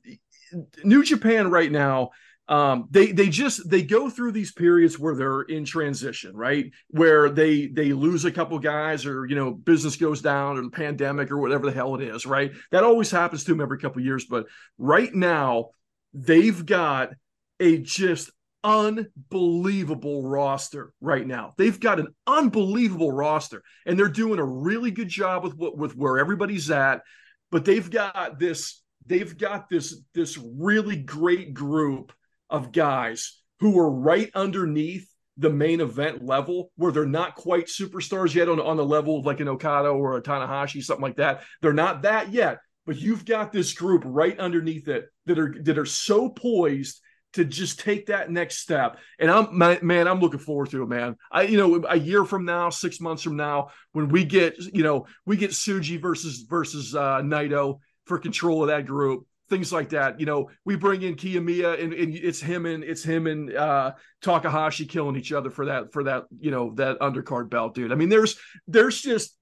New Japan right now, um, they they just they go through these periods where they're in transition, right? Where they they lose a couple guys, or you know, business goes down, or the pandemic, or whatever the hell it is, right? That always happens to them every couple years. But right now, they've got a just unbelievable roster right now. They've got an unbelievable roster, and they're doing a really good job with what with where everybody's at. But they've got this, they've got this this really great group of guys who are right underneath the main event level where they're not quite superstars yet on, on the level of like an Okada or a Tanahashi, something like that. They're not that yet, but you've got this group right underneath it that are that are so poised to just take that next step. And I'm man, I'm looking forward to it, man. I you know, a year from now, six months from now, when we get, you know, we get Tsuji versus versus uh Naito for control of that group, things like that. You know, we bring in Kiyomiya and, and it's him and it's him and uh Takahashi killing each other for that for that, you know, that undercard belt, dude. I mean, there's there's just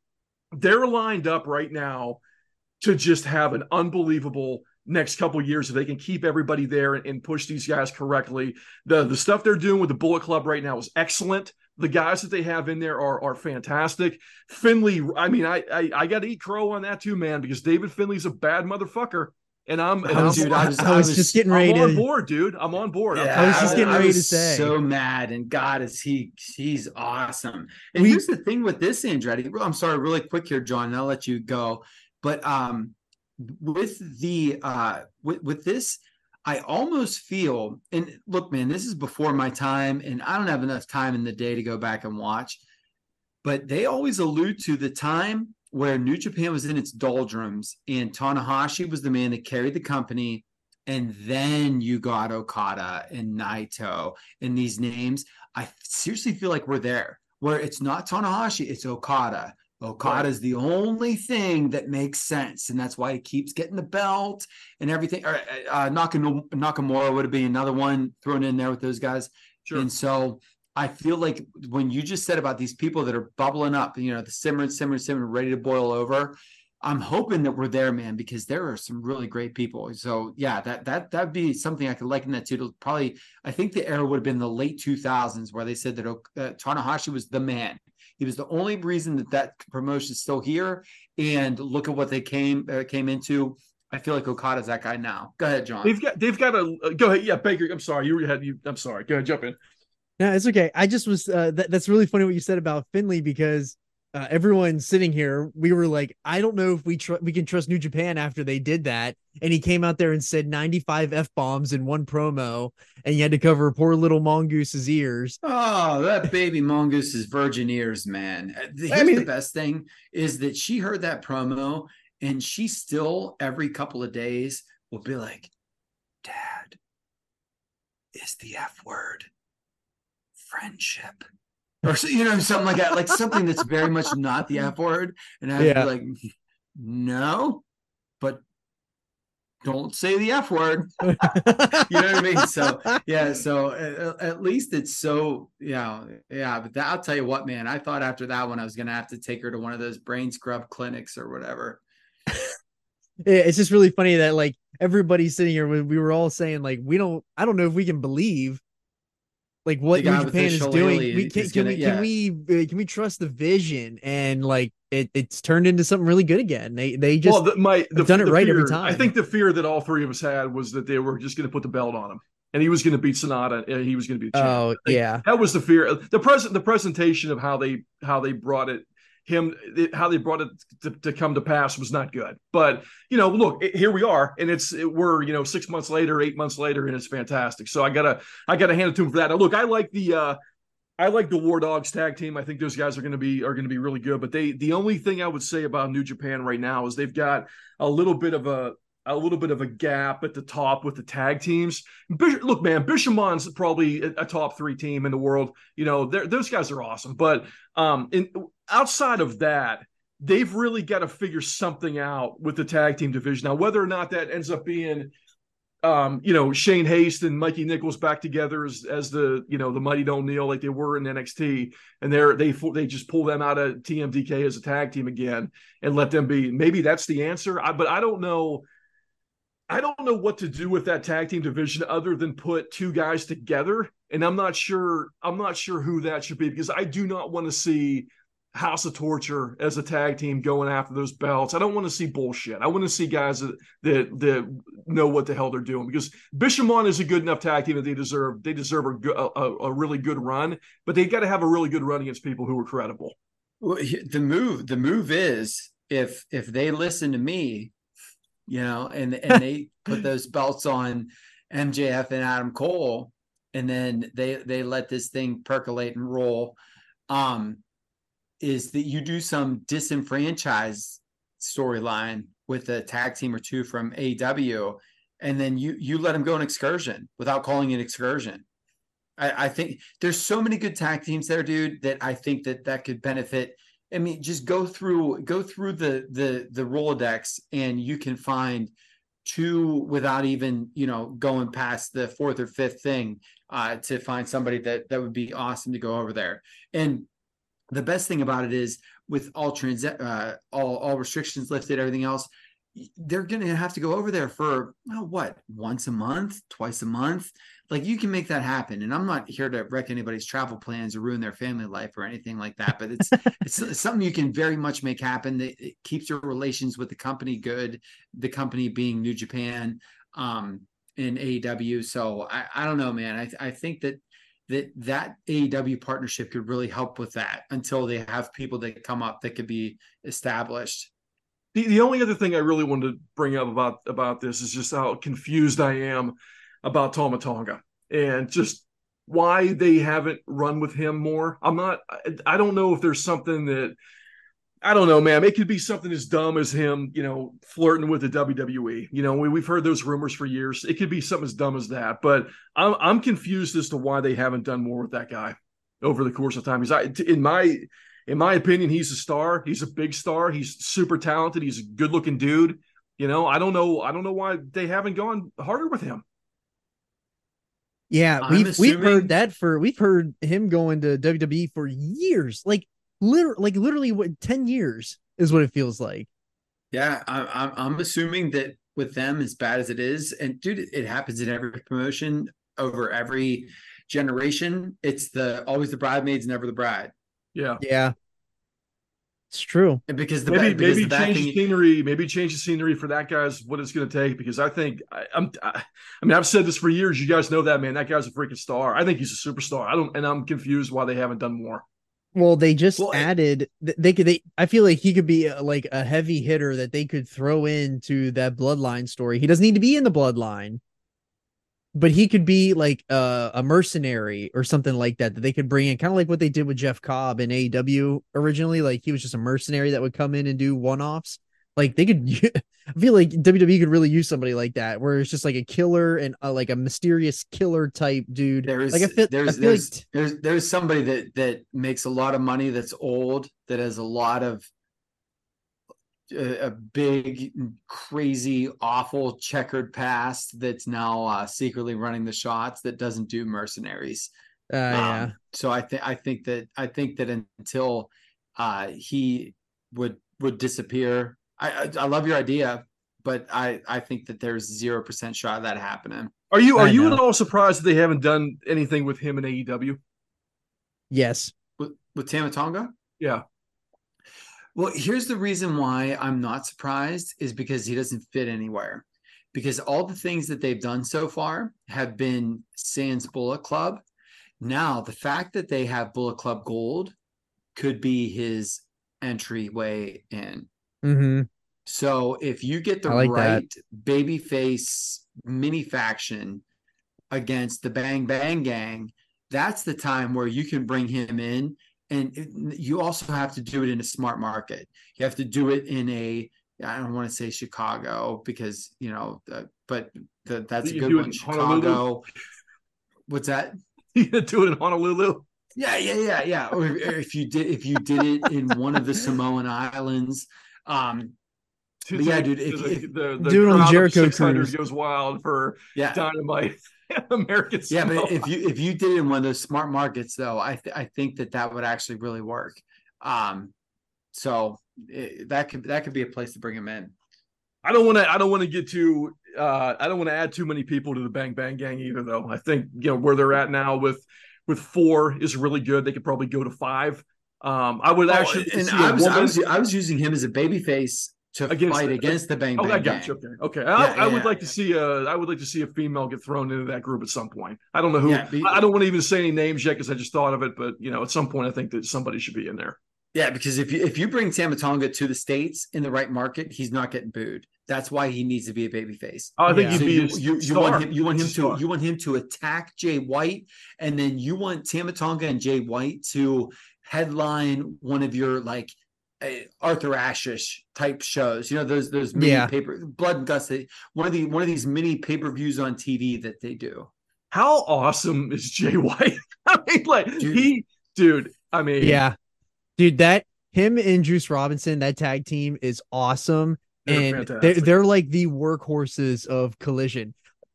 they're lined up right now to just have an unbelievable next couple years if they can keep everybody there and, and, push these guys correctly. The the stuff they're doing with the Bullet Club right now is excellent. The guys that they have in there are are fantastic. Finlay, I mean, I I, I got to eat crow on that too, man, because David Finlay's a bad motherfucker. And I'm, and I was, I'm, dude, I was, I was, just getting ready I'm to. on board, dude. I'm on board. Yeah, I was just getting ready to say. So mad, and God is he? He's awesome. And We- here's the thing with this Andretti. I'm sorry, really quick here, John. And I'll let you go. But um, with the uh, with with this, I almost feel. And look, man, this is before my time, and I don't have enough time in the day to go back and watch. But they always allude to the time where New Japan was in its doldrums, and Tanahashi was the man that carried the company. And then you got Okada and Naito and these names. I seriously feel like we're there, where it's not Tanahashi, it's Okada. Okada is the only thing that makes sense, and that's why he keeps getting the belt and everything. Or, uh, Nakamura, Nakamura would have been another one thrown in there with those guys. Sure. And so I feel like when you just said about these people that are bubbling up, you know, the simmering, simmering, simmering, ready to boil over. I'm hoping that we're there, man, because there are some really great people. So yeah, that that that'd be something I could liken that to. to probably, I think the era would have been the late 2000s where they said that uh, Tanahashi was the man. He was the only reason that that promotion is still here. And look at what they came uh, came into. I feel like Okada's that guy now. Go ahead, John. They've got they've got a uh, go ahead. Yeah, Baker. I'm sorry. You had you. I'm sorry. Go ahead. Jump in. No, it's okay. I just was. Uh, that, that's really funny what you said about Finlay because uh, everyone sitting here, we were like, I don't know if we tr- we can trust New Japan after they did that, and he came out there and said 95 f bombs in one promo, and you had to cover poor little Mongoose's ears. Oh, that baby Mongoose's virgin ears, man. Uh, Here's I mean- the best thing is that she heard that promo and she still every couple of days will be like, Dad, is the F word friendship? Or so- you know, something like that, like something that's very much not the F word. And I'd Yeah. be like, no, but don't say the F word. You know what I mean? So yeah, so at, at least it's so yeah, yeah. But that, I'll tell you what, man. I thought after that one, I was gonna have to take her to one of those brain scrub clinics or whatever. Yeah, it's just really funny that like everybody sitting here, we, we were all saying like we don't, I don't know if we can believe like what New Japan is doing. We can, is can gonna- we yeah. can we uh, can we trust the vision and like it, it's turned into something really good again. They they just well, the, my the, done it the right every fear- I think the fear that all three of us had was that they were just going to put the belt on him, and he was going to beat SANADA, and he was going to be the champ. oh I yeah that was the fear. The present, the presentation of how they how they brought it him how they brought it to, to come to pass was not good. But you know, look, it- here we are, and it's it, we're you know six months later, eight months later, and it's fantastic. So I gotta I gotta hand it to him for that. Now, look, I like the. uh I like the War Dogs tag team. I think those guys are to be are to be really good. But they the only thing I would say about New Japan right now is they've got a little bit of a a little bit of a gap at the top with the tag teams. Bish, look, man, Bishamon's probably a, a top three team in the world. You know, those guys are awesome. But um, in outside of that, they've really got to figure something out with the tag team division now. Whether or not that ends up being um, you know, Shane Haste and Mikey Nichols back together as as the you know the Mighty Kneel like they were in NXT, and they're they they just pull them out of TMDK as a tag team again and let them be. Maybe that's the answer, I, but I don't know. I don't know what to do with that tag team division other than put two guys together, and I'm not sure. I'm not sure who that should be because I do not want to see House of Torture as a tag team going after those belts. I don't want to see bullshit. I want to see guys that that, that know what the hell they're doing because Bishamon is a good enough tag team that they deserve. They deserve a, a, a really good run, but they got to have a really good run against people who are credible. Well, the move the move is if if they listen to me, you know, and and they put those belts on MJF and Adam Cole, and then they they let this thing percolate and roll. Um, is that you do some disenfranchised storyline with a tag team or two from AW, and then you you let them go an excursion without calling it excursion. I, I think there's so many good tag teams there, dude, that I think that that could benefit. I mean, just go through go through the the the Rolodex, and you can find two without even you know going past the fourth or fifth thing uh, to find somebody that that would be awesome to go over there. And the best thing about it is with all trans uh, all all restrictions lifted, everything else, they're gonna have to go over there for oh, what once a month, twice a month. Like you can make that happen. And I'm not here to wreck anybody's travel plans or ruin their family life or anything like that. But it's it's, it's something you can very much make happen. That it keeps your relations with the company good. The company being New Japan um, in AEW. So I, I don't know, man. I I think that that that AEW partnership could really help with that until they have people that come up that could be established. The, the only other thing I really wanted to bring up about about this is just how confused I am about Tama Tonga and just why they haven't run with him more. I'm not. I, don't know if there's something that I don't know, man. It could be something as dumb as him, you know, flirting with the WWE. You know, we, we've heard those rumors for years. It could be something as dumb as that. But I'm I'm confused as to why they haven't done more with that guy over the course of time. He's I, in my in my opinion, he's a star. He's a big star. He's super talented. He's a good looking dude. You know, I don't know. I don't know why they haven't gone harder with him. Yeah, I'm we've we've heard that for we've heard him going to WWE for years, like literally, like literally, what ten years is what it feels like. Yeah, I, I'm I'm assuming that with them, as bad as it is, and dude, it happens in every promotion over every generation. It's the always the bridesmaids, never the bride, Yeah, Yeah, it's true. and because the maybe ba- because maybe the change the backing, scenery. Maybe change the scenery for that guy's what it's going to take. Because I think I, I'm. I, I mean, I've said this for years. You guys know that man. That guy's a freaking star. I think he's a superstar. I don't, and I'm confused why they haven't done more. Well, they just Well, added. They could. They. I feel like he could be a, like a heavy hitter that they could throw into that bloodline story. He doesn't need to be in the bloodline, but he could be like a, a mercenary or something like that that they could bring in, kind of like what they did with Jeff Cobb in AEW originally. Like he was just a mercenary that would come in and do one offs. Like they could. I feel like WWE could really use somebody like that, where it's just like a killer and uh, like a mysterious killer type dude. there is like I feel, there's I feel there's, like there's there's somebody that that makes a lot of money that's old that has a lot of a, a big crazy awful checkered past that's now uh, secretly running the shots that doesn't do mercenaries uh, yeah. Um, so I think I think that I think that until uh, he would would disappear, I, I I love your idea, but I I think that there's zero percent shot of that happening. Are you are you at all surprised that they haven't done anything with him in AEW? Yes. With with Tama Tonga? Yeah, Well, here's the reason why I'm not surprised is because he doesn't fit anywhere. Because all the things that they've done so far have been Sans Bullet Club. Now, the fact that they have Bullet Club Gold could be his entryway in. Mm-hmm. So if you get the like that. right babyface mini faction against the Bang Bang Gang, that's the time where you can bring him in. And it- you also have to do it in a smart market. You have to do it in a, I don't want to say Chicago because, you know, uh, but the, that's a good one. in Honolulu? Chicago. What's that? you gonna do it in Honolulu? Yeah, yeah, yeah, yeah. Or if, or if you did, if you did it in one of the Samoan islands, um, But yeah, dude, if- the, if- the, the Do it on the crowd of Jericho cruise. goes wild for yeah, Dynamite American. Yeah, but if you if you did it in one of those smart markets, though, I th- I think that that would actually really work. Um, so it, that could that could be a place to bring him in. I don't want to. I don't want to get too. Uh, I don't want to add too many people to the Bang Bang Gang either, though. I think you know where they're at now with with four is really good. They could probably go to five. Um, I would actually Oh, and see I was, I was I was using him as a baby face to Against fight the- against the Bang Oh, Bang I got Gang. you. Okay, okay. I, Yeah, I would yeah, like to see a. I would like to see a female get thrown into that group at some point. I don't know who. Yeah, be- I don't want to even say any names yet because I just thought of it. But you know, at some point, I think that somebody should be in there. Yeah, because if you if you bring Tama Tonga to the states in the right market, he's not getting booed. That's why he needs to be a baby face. I think Yeah. So be you, a you, you want him you want him to you want him to attack Jay White, and then you want Tama Tonga and Jay White to headline one of your like uh, Arthur Ashish type shows. You know those those mini Yeah. paper blood and guts. They, one of the one of these mini pay per views on TV that they do. How awesome is Jay White? I mean, like Dude. he, dude. I mean, Yeah. Dude, that him and Juice Robinson, that tag team is awesome. they're and they're, they're like the workhorses of Collision.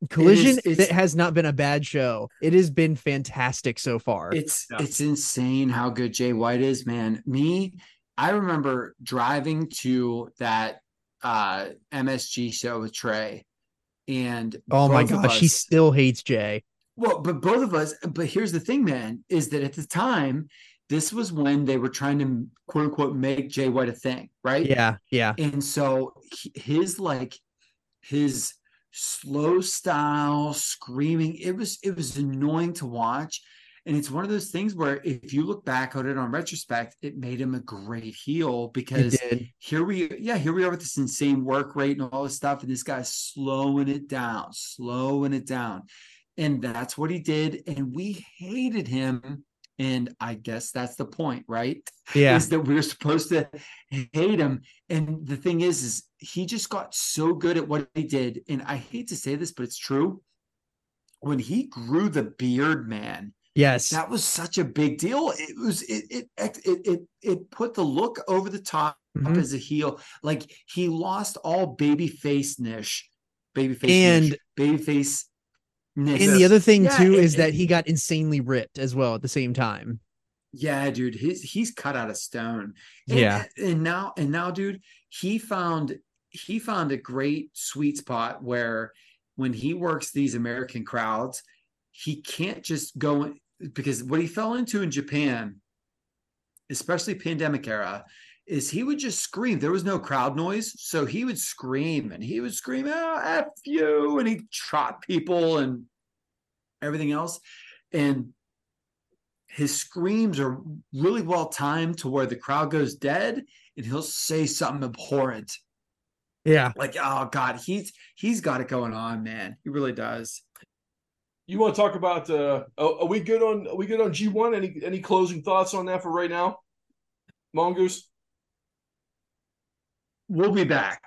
Collision it's- that has not been a bad show. It has been fantastic so far. It's Yeah. it's insane how good Jay White is, man. Me, I remember driving to that uh MSG show with Trey. And Oh my gosh, he us- still hates Jay. well, but both of us, but here's the thing, man, is that at the time, this was when they were trying to quote unquote make Jay White a thing, right? Yeah, yeah. And so his like his slow style screaming, it was it was annoying to watch. And it's one of those things where if you look back on it on retrospect, it made him a great heel because here we yeah here we are with this insane work rate and all this stuff and this guy's slowing it down slowing it down. And that's what he did and we hated him. And i guess that's the point right? Yeah. is that we're supposed to hate him. And the thing is is he just got so good at what he did. And i hate to say this but it's true. When he grew the beard man Yes. that was such a big deal. It was it it it it, it put the look over the top Mhm. as a heel. Like he lost all baby face niche, baby face And- baby face. And the other thing Yeah, too it- is that it- he got insanely ripped as well at the same time. Yeah, dude, he's he's cut out of stone. And, Yeah. and now and now, dude, he found he found a great sweet spot where when he works these American crowds, he can't just go because what he fell into in Japan, especially pandemic era, is he would just scream. There was no crowd noise, so he would scream and he would scream, "Oh, f you!" and he'd trot people and everything else, and his screams are really well timed to where the crowd goes dead and he'll say something abhorrent Yeah. like oh god he's he's got it going on man he really does You want to talk about? Uh, are are we good on? Are we good on G one? Any any closing thoughts on that for right now? Mongoose. we'll be back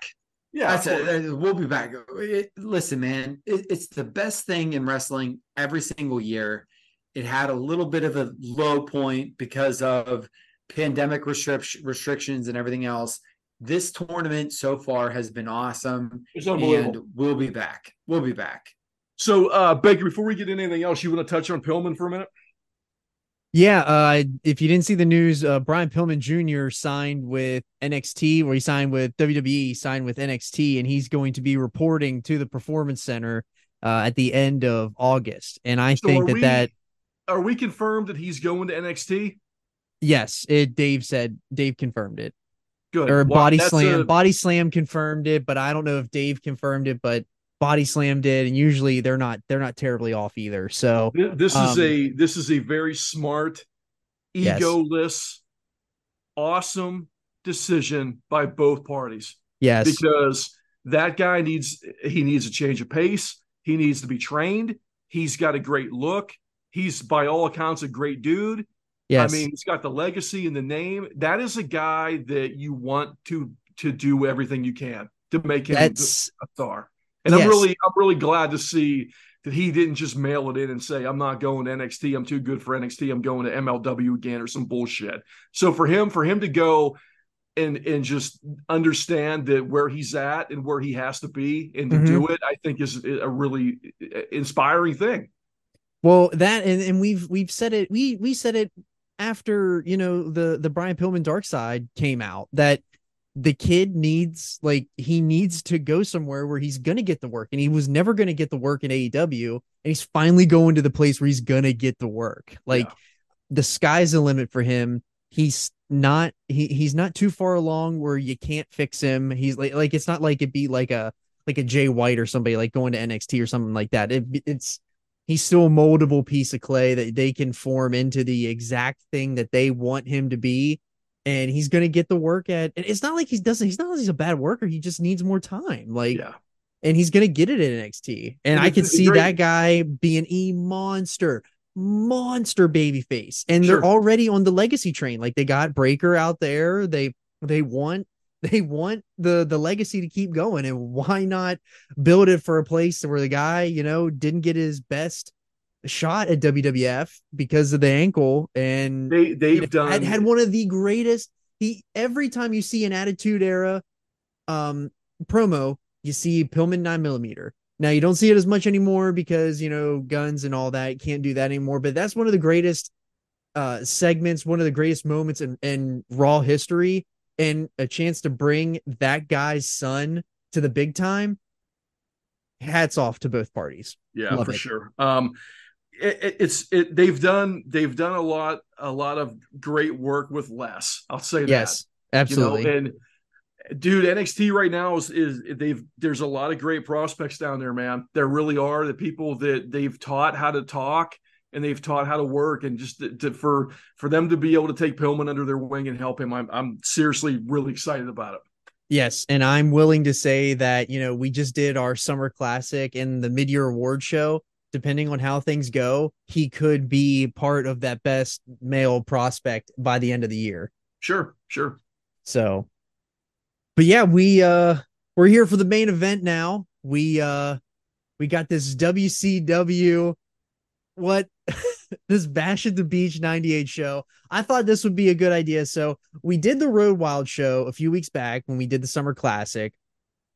Yeah, that's it uh, we'll be back It- listen man it, it's the best thing in wrestling every single year it had a little bit of a low point because of pandemic restric- restrictions and everything else this tournament so far has been awesome It's unbelievable. and we'll be back we'll be back So, uh, Baker, before we get into anything else, you want to touch on Pillman for a minute? Yeah, uh, if you didn't see the news, uh, Brian Pillman Jr. signed with NXT, where he signed with WWE, signed with NXT, and he's going to be reporting to the Performance Center uh, at the end of August. And I So think that we- that Are we confirmed that he's going to NXT? yes, it Dave said Dave confirmed it, Good. or Wow, Body Slam, a- Body Slam confirmed it, but I don't know if Dave confirmed it, but Body Slam did, and usually they're not they're not terribly off either. So This is Um, a this is a very smart, Yes. egoless, awesome decision by both parties yes, because that guy needs he needs a change of pace. He needs to be trained. He's got a great look. He's by all accounts a great dude. yes, I mean, he's got the legacy and the name. That is a guy that you want to to do everything you can to make him that's a star. And I'm really I'm really glad to see that he didn't just mail it in and say, I'm not going to NXT. I'm too good for NXT. I'm going to MLW again or some bullshit. So for him, for him to go and and just understand that where he's at and where he has to be and to Mhm. do it, I think is a really inspiring thing. Well, that and, and we've we've said it we we said it after you know the the Brian Pillman Dark Side came out that the kid needs like he needs to go somewhere where he's gonna get the work and he was never gonna get the work in AEW and he's finally going to the place where he's gonna get the work. Like Yeah. the sky's the limit for him. He's not he he's not too far along where you can't fix him. He's like like it's not like it'd be like a like a Jay White or somebody like going to NXT or something like that. It, it's he's still a moldable piece of clay that they can form into the exact thing that they want him to be and he's going to get the work at and it's not like he doesn't he's not like he's a bad worker he just needs more time like Yeah. and he's going to get it in NXT and And I can see great- that guy being a monster monster baby face and Sure. they're already on the legacy train like they got Breakker out there they they want they want the the legacy to keep going and why not build it for a place where the guy you know didn't get his best shot at WWF because of the ankle and They they've you know, done had, had one of the greatest he every time you see an attitude era um promo you see Pillman 9 millimeter now you don't see it as much anymore because you know guns and all that can't do that anymore but that's one of the greatest uh segments one of the greatest moments in, in raw history and a chance to bring that guy's son to the big time, hats off to both parties. Yeah, Love for it. sure. Um, it, it- it's it, they've done they've done a lot a lot of great work with less. I'll say that. Yes, You know, absolutely. and dude, NXT right now is is they've there's a lot of great prospects down there, man. There really are the people that they've taught how to talk and they've taught how to work, and just to, to- for for them to be able to take Pillman under their wing and help him, I'm I'm seriously really excited about it. Yes, and I'm willing to say that, you know, we just did our summer classic and the mid-year award show. Depending on how things go, he could be part of that best male prospect by the end of the year. Sure, sure. So, but yeah, we uh we're here for the main event now. We uh we got this WCW what this Bash at the Beach 98 show. I thought this would be a good idea. So, we did the Road Wild show a few weeks back when we did the Summer Classic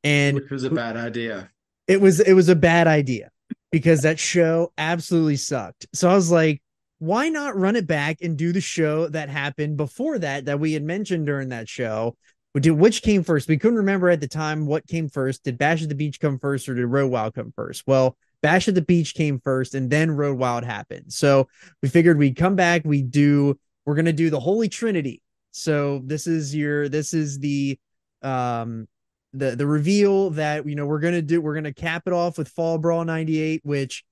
and Which was a bad idea. it was it was a bad idea because that show absolutely sucked. So I was like, why not run it back and do the show that happened before that that we had mentioned during that show? Which came first? We couldn't remember at the time what came first. Did Bash at the Beach come first or did Road Wild come first? Well, Bash at the Beach came first and then Road Wild happened. So we figured we'd come back, we do we're gonna do the Holy Trinity. So this is your this is the um the the reveal that you know we're gonna do we're gonna cap it off with fall brawl 98 which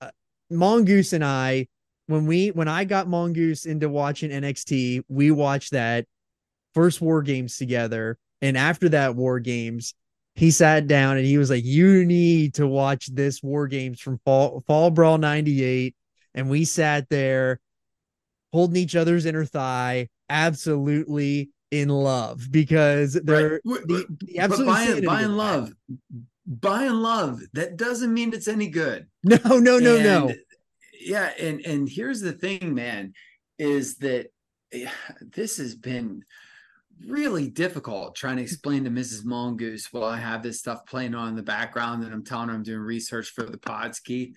uh, mongoose and i when we when i got mongoose into watching nxt we watched that first war games together. And after that war games he sat down and he was like you need to watch this war games from fall fall brawl 98 and we sat there holding each other's inner thigh absolutely in love because they're Right. the, the But by, insanity by and that. love, by and love, that doesn't mean it's any good. No, no, no, no. Yeah, and and here's the thing, man, is that this has been really difficult trying to explain to Mrs. Mongoose while I have this stuff playing on in the background and I'm telling her I'm doing research for the Podski,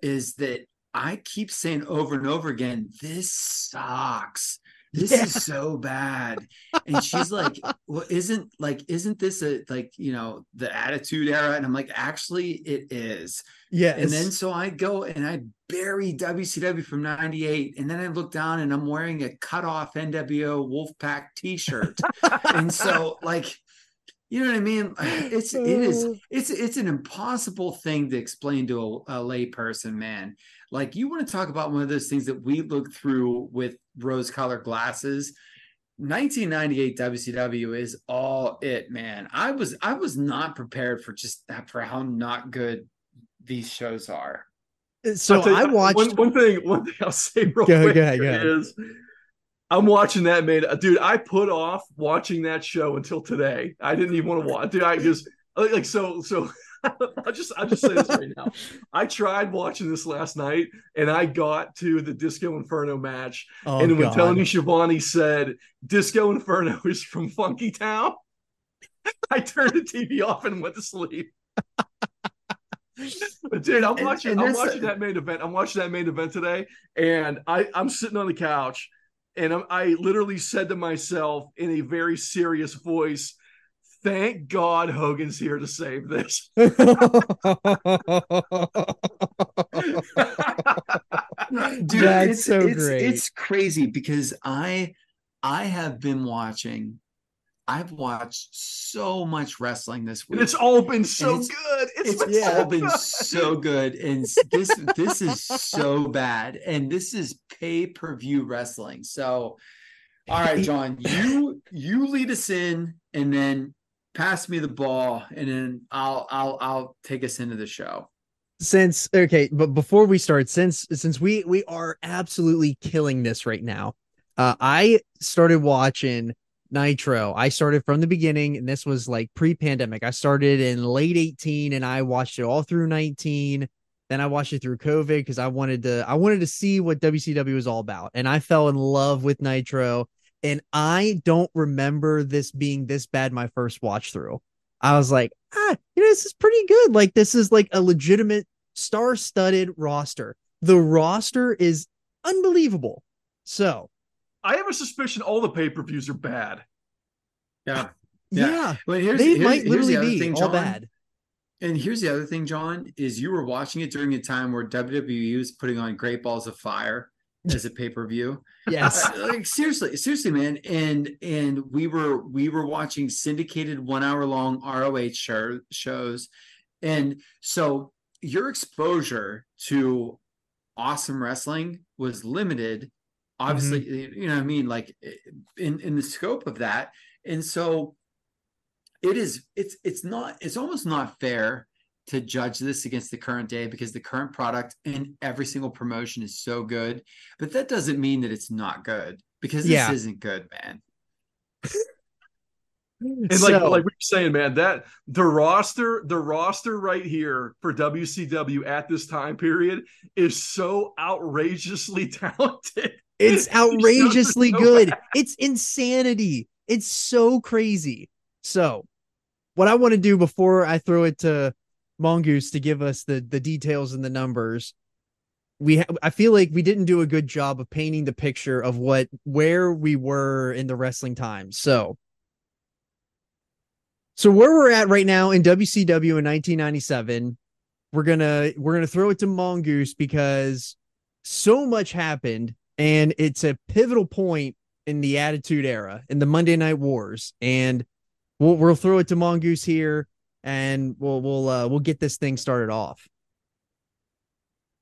is that I keep saying over and over again, this sucks. This Yeah. is so bad. And she's like, well, isn't like, isn't this a like, you know, the attitude era? And I'm like, actually, it is. yeah And then so I go and I bury WCW from 98. And then I look down and I'm wearing a cut off NWO Wolfpack t shirt. and so, like, you know what I mean? It's, it is, it's, it's an impossible thing to explain to a, a lay person, man. Like, you want to talk about one of those things that we look through with rose colored glasses. 1998 WCW is all it, man. I was I was not prepared for just that for how not good these shows are. so I'll you- I watched one, one thing. One thing I'll say real Go- quick go ahead, go is I'm watching that man. Dude, I put off watching that show until today. I didn't even want to watch. Dude, I just like, like so so. I'll just I'll just say this right now. I tried watching this last night, and I got to the Disco Inferno match, oh, and when God. Tony Schiavone said Disco Inferno is from Funky Town, I turned the TV off and went to sleep. But dude, I'm watching. and I'm uh, watching that main event. I'm watching that main event today, and I I'm sitting on the couch, and I'm, I literally said to myself in a very serious voice, "Thank God Hogan's here to save this." Dude, That's it's, so it's, great. It's crazy because I I have been watching. I've watched so much wrestling this week. And it's all been so it's- good. it's been all so been good. so good and this this is so bad and this is pay-per-view wrestling so all right john you you lead us in and then pass me the ball and then i'll i'll i'll take us into the show since okay, but before we start, since since we we are absolutely killing this right now, uh, I started watching Nitro. I started from the beginning, and this was like pre-pandemic. I started in late 18 and I watched it all through 19. Then I watched it through COVID because I wanted to I wanted to see what WCW was all about. And I fell in love with Nitro. And I don't remember this being this bad my first watch through. I was like, ah, you know, this is pretty good. Like, this is like a legitimate star-studded roster. The roster is unbelievable. So I have a suspicion all the pay per views are bad. Yeah. Yeah, Yeah. Well, here's, they here's- might here's literally the be thing, all John. bad. And here's the other thing, John, is you were watching it during a time where WWE was putting on Great Balls of Fire as a pay-per-view. Yes, like seriously, seriously, man. And and we were we were watching syndicated one hour long ROH show, shows. And so your exposure to awesome wrestling was limited. Obviously, mm-hmm. you know what I mean, like in in the scope of that. And so it is it's it's not it's almost not fair to judge this against the current day because the current product and every single promotion is so good but that doesn't mean that it's not good because this Yeah. isn't good man And like So- like we were saying, man, that the roster, the roster right here for WCW at this time period is so outrageously talented. It's These shows are outrageously so good. bad. It's insanity. It's so crazy. So, what I want to do before I throw it to Mongoose to give us the the details and the numbers, we ha- I feel like we didn't do a good job of painting the picture of what where we were in the wrestling times. So, so where we're at right now in WCW in 1997, we're gonna we're gonna throw it to Mongoose because so much happened and it's a pivotal point in the Attitude Era in the Monday Night Wars, and we'll we'll throw it to Mongoose here, and we'll we'll uh, we'll get this thing started off.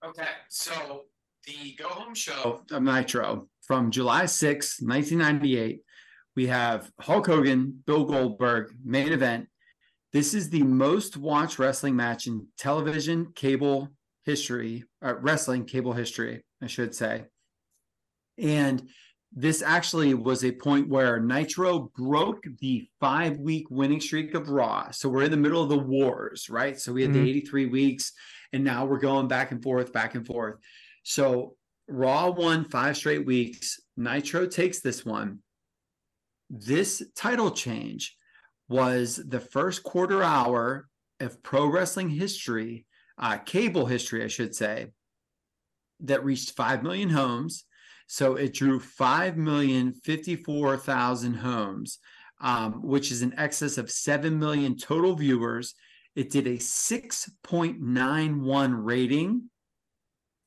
okay so the go home show of nitro from july 6 1998 we have hulk hogan bill goldberg main event this is the most watched wrestling match in television cable history uh, wrestling cable history i should say and this actually was a point where Nitro broke the five week winning streak of Raw. So we're in the middle of the wars, right? So we had Mhm. the 83 weeks, and now we're going back and forth, back and forth. So Raw won five straight weeks. Nitro takes this one. This title change was the first quarter hour of pro wrestling history, uh, cable history, I should say, that reached 5 million homes. So it drew 5,054,000 homes, um, which is in excess of 7 million total viewers. It did a 6.91 rating,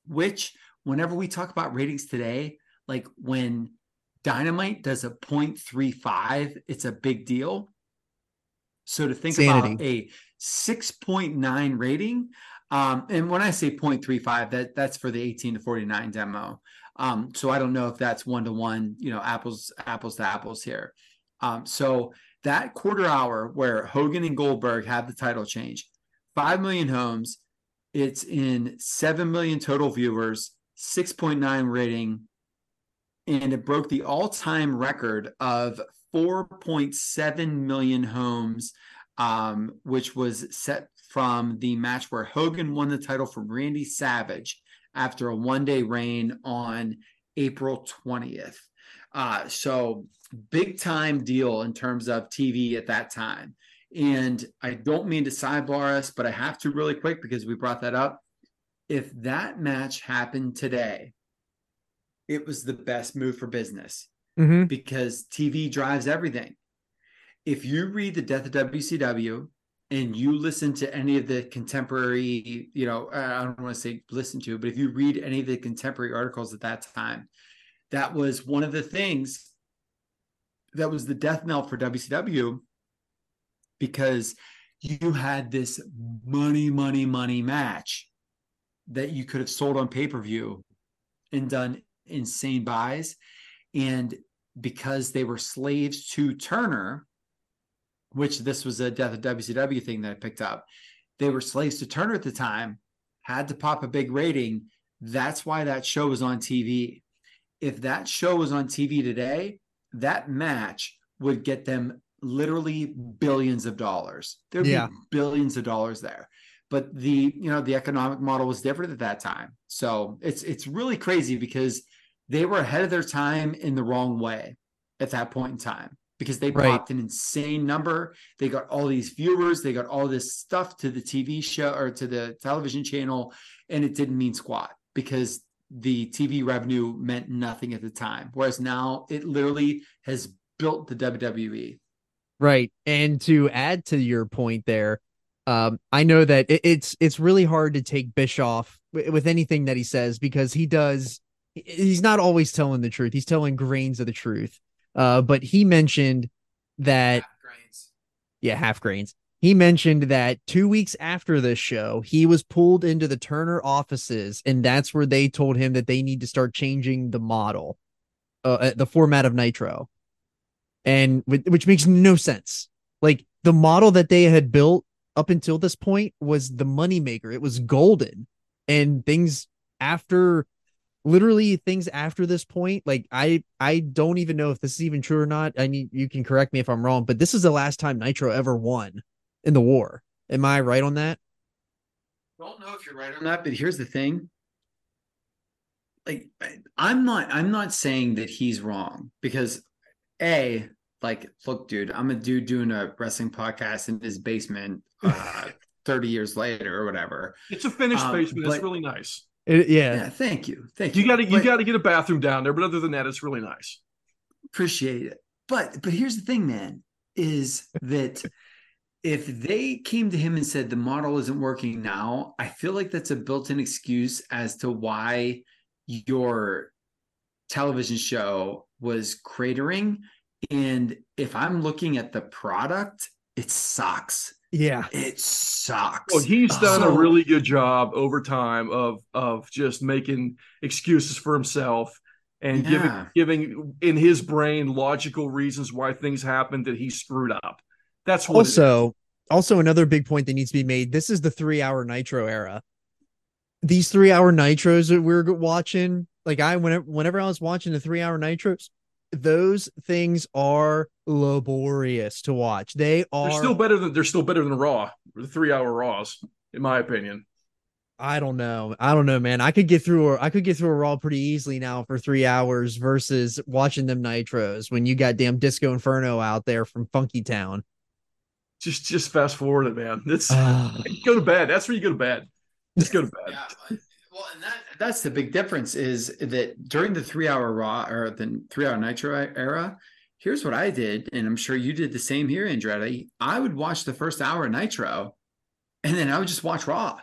which, whenever we talk about ratings today, like when Dynamite does a 0.35, it's a big deal. So to think about a 6.9 rating, um, and when I say 0.35, that that's for the 18 to 49 demo. Um, so I don't know if that's one to one, you know, apples apples to apples here. Um, so that quarter hour where Hogan and Goldberg have the title change, five million homes, it's in seven million total viewers, 6.9 rating, and it broke the all-time record of 4.7 million homes, um, which was set from the match where Hogan won the title from Randy Savage after a one-day reign on April 20th. Uh, so big time deal in terms of TV at that time. And I don't mean to sidebar us, but I have to really quick because we brought that up. If that match happened today, it was the best move for business Mm-hmm. because TV drives everything. If you read the death of WCW and you listen to any of the contemporary, you know, I don't want to say listen to, but if you read any of the contemporary articles at that time, that was one of the things that was the death knell for WCW because you had this money, money, money match that you could have sold on pay per view and done insane buys. And because they were slaves to Turner, which this was a death of WCW thing that I picked up, they were slaves to Turner at the time, had to pop a big rating. That's why that show was on TV. If that show was on TV today, that match would get them literally billions of dollars. There'd Yeah. be billions of dollars there. But the you know the economic model was different at that time. So it's it's really crazy because they were ahead of their time in the wrong way at that point in time because they Right. popped an insane number. They got all these viewers, they got all this stuff to the TV show or to the television channel, and it didn't mean squat because the TV revenue meant nothing at the time. Whereas now it literally has built the WWE. Right. And to add to your point there, um, I know that it, it's it's really hard to take Bischoff w- with anything that he says because he does he's not always telling the truth. He's telling grains of the truth. Uh, but he mentioned that yeah, half grains. He mentioned that two weeks after this show, he was pulled into the Turner offices, and that's where they told him that they need to start changing the model, uh, uh, the format of Nitro, and whi- which makes no sense. Like the model that they had built up until this point was the moneymaker. It was golden, and things after literally things after this point like i i don't even know if this is even true or not i need you can correct me if i'm wrong but this is the last time nitro ever won in the war am i right on that don't know if you're right on that, but here's the thing. Like I- I'm not I'm not saying that he's wrong because a like look dude, I'm a dude doing a wrestling podcast in his basement uh 30 years later or whatever. It's a finished Um, basement. It's really nice. It- Yeah, yeah thank you. Thank you. You got to you got to get a bathroom down there, but other than that, it's really nice. appreciate it. But but here's the thing, man, is that if they came to him and said the model isn't working now, I feel like that's a built-in excuse as to why your television show was cratering. And if I'm looking at the product, it sucks. Yeah It sucks. Well, he's done So- a really good job over time of of just making excuses for himself and Yeah. giving giving in his brain logical reasons why things happened that he screwed up. That's what also also another big point that needs to be made this is the three hour nitro era these three hour nitros that we're watching like i whenever whenever i was watching the three hour nitros those things are laborious to watch they are they're still better than they're still better than Raw, the three hour Raws, in my opinion. I don't know. I don't know, man. I could get through. A, I could get through a Raw pretty easily now for three hours versus watching them Nitros when you got damn Disco Inferno out there from Funky Town. Just just fast forward it, man. It's go to bed. That's where you go to bed. Just go to bed. Yeah, well, and that that's the big difference is that during the three hour raw or the three hour nitro era, here's what I did, and I'm sure you did the same here, Andretti. I would watch the first hour of nitro, and then I would just watch raw.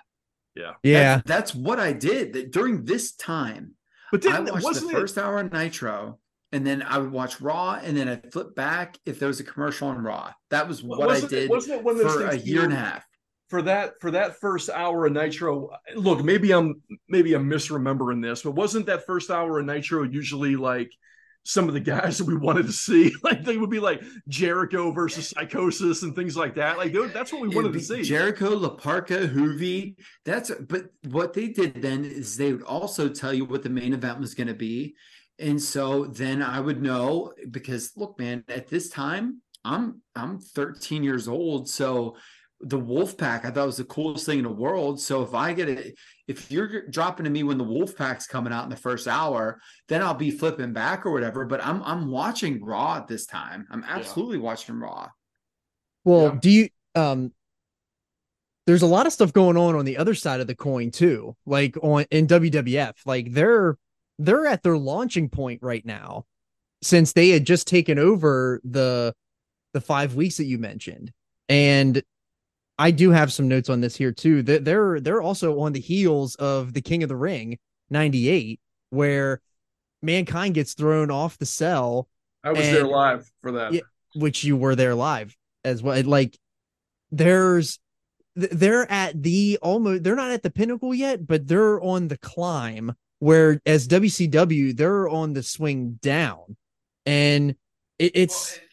Yeah. Yeah. That's, that's what I did. That during this time, But I didn't, watched the wasn't it? first hour of nitro. And then I would watch Raw, and then I'd flip back if there was a commercial on Raw. That was what I wasn't did It, wasn't it one of those for a year and a half. For that for that first hour of Nitro? Look, maybe I'm maybe I'm misremembering this, but wasn't that first hour of Nitro usually like some of the guys that we wanted to see? Like they would be like Jericho versus Psychosis and things like that. Like that's what we wanted to see. Jericho, Laparca, Juvi. That's but what they did then is they would also tell you what the main event was going to be. And so then I would know because look, man, at this time, I'm I'm 13 years old. So the wolf pack I thought was the coolest thing in the world. So if I get it, if you're dropping to me when the wolf pack's coming out in the first hour, then I'll be flipping back or whatever. But I'm I'm watching Raw at this time. I'm absolutely watching Raw. Well, Yeah. do you um there's a lot of stuff going on on the other side of the coin too. Like on in WWF, like they're they're at their launching point right now since they had just taken over the the 5 weeks that you mentioned. And I do have some notes on this here too. They're they're also on the heels of the King of the Ring 98 where mankind gets thrown off the cell I was there live for that. Yeah. which you were there live as well. Like there's they're at the almost they're not at the pinnacle yet, but they're on the climb where as WCW, they're on the swing down. And it, it's Well, and-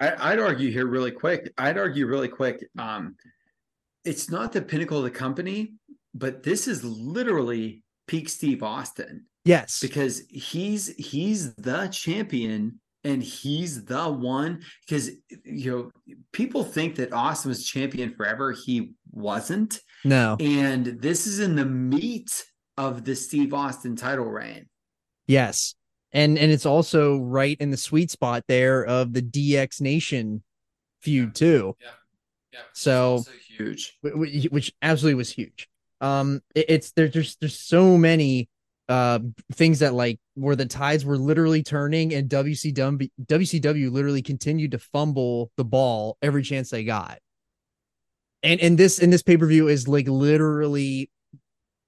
and I'd, I'd argue here really quick. I'd argue really quick. Um, it's not the pinnacle of the company, but this is literally peak Steve Austin yes. because he's he's the champion and he's the one because you know people think that Austin was champion forever. He wasn't, No. and this is in the meat of the Steve Austin title reign. Yes. And and it's also right in the sweet spot there of the DX Nation feud too. Yeah, So- huge. wh- wh- which absolutely was huge. Um, it- it's there's there's there's so many uh things that like where the tides were literally turning and WCW WCW literally continued to fumble the ball every chance they got. And and this in this pay-per-view is like literally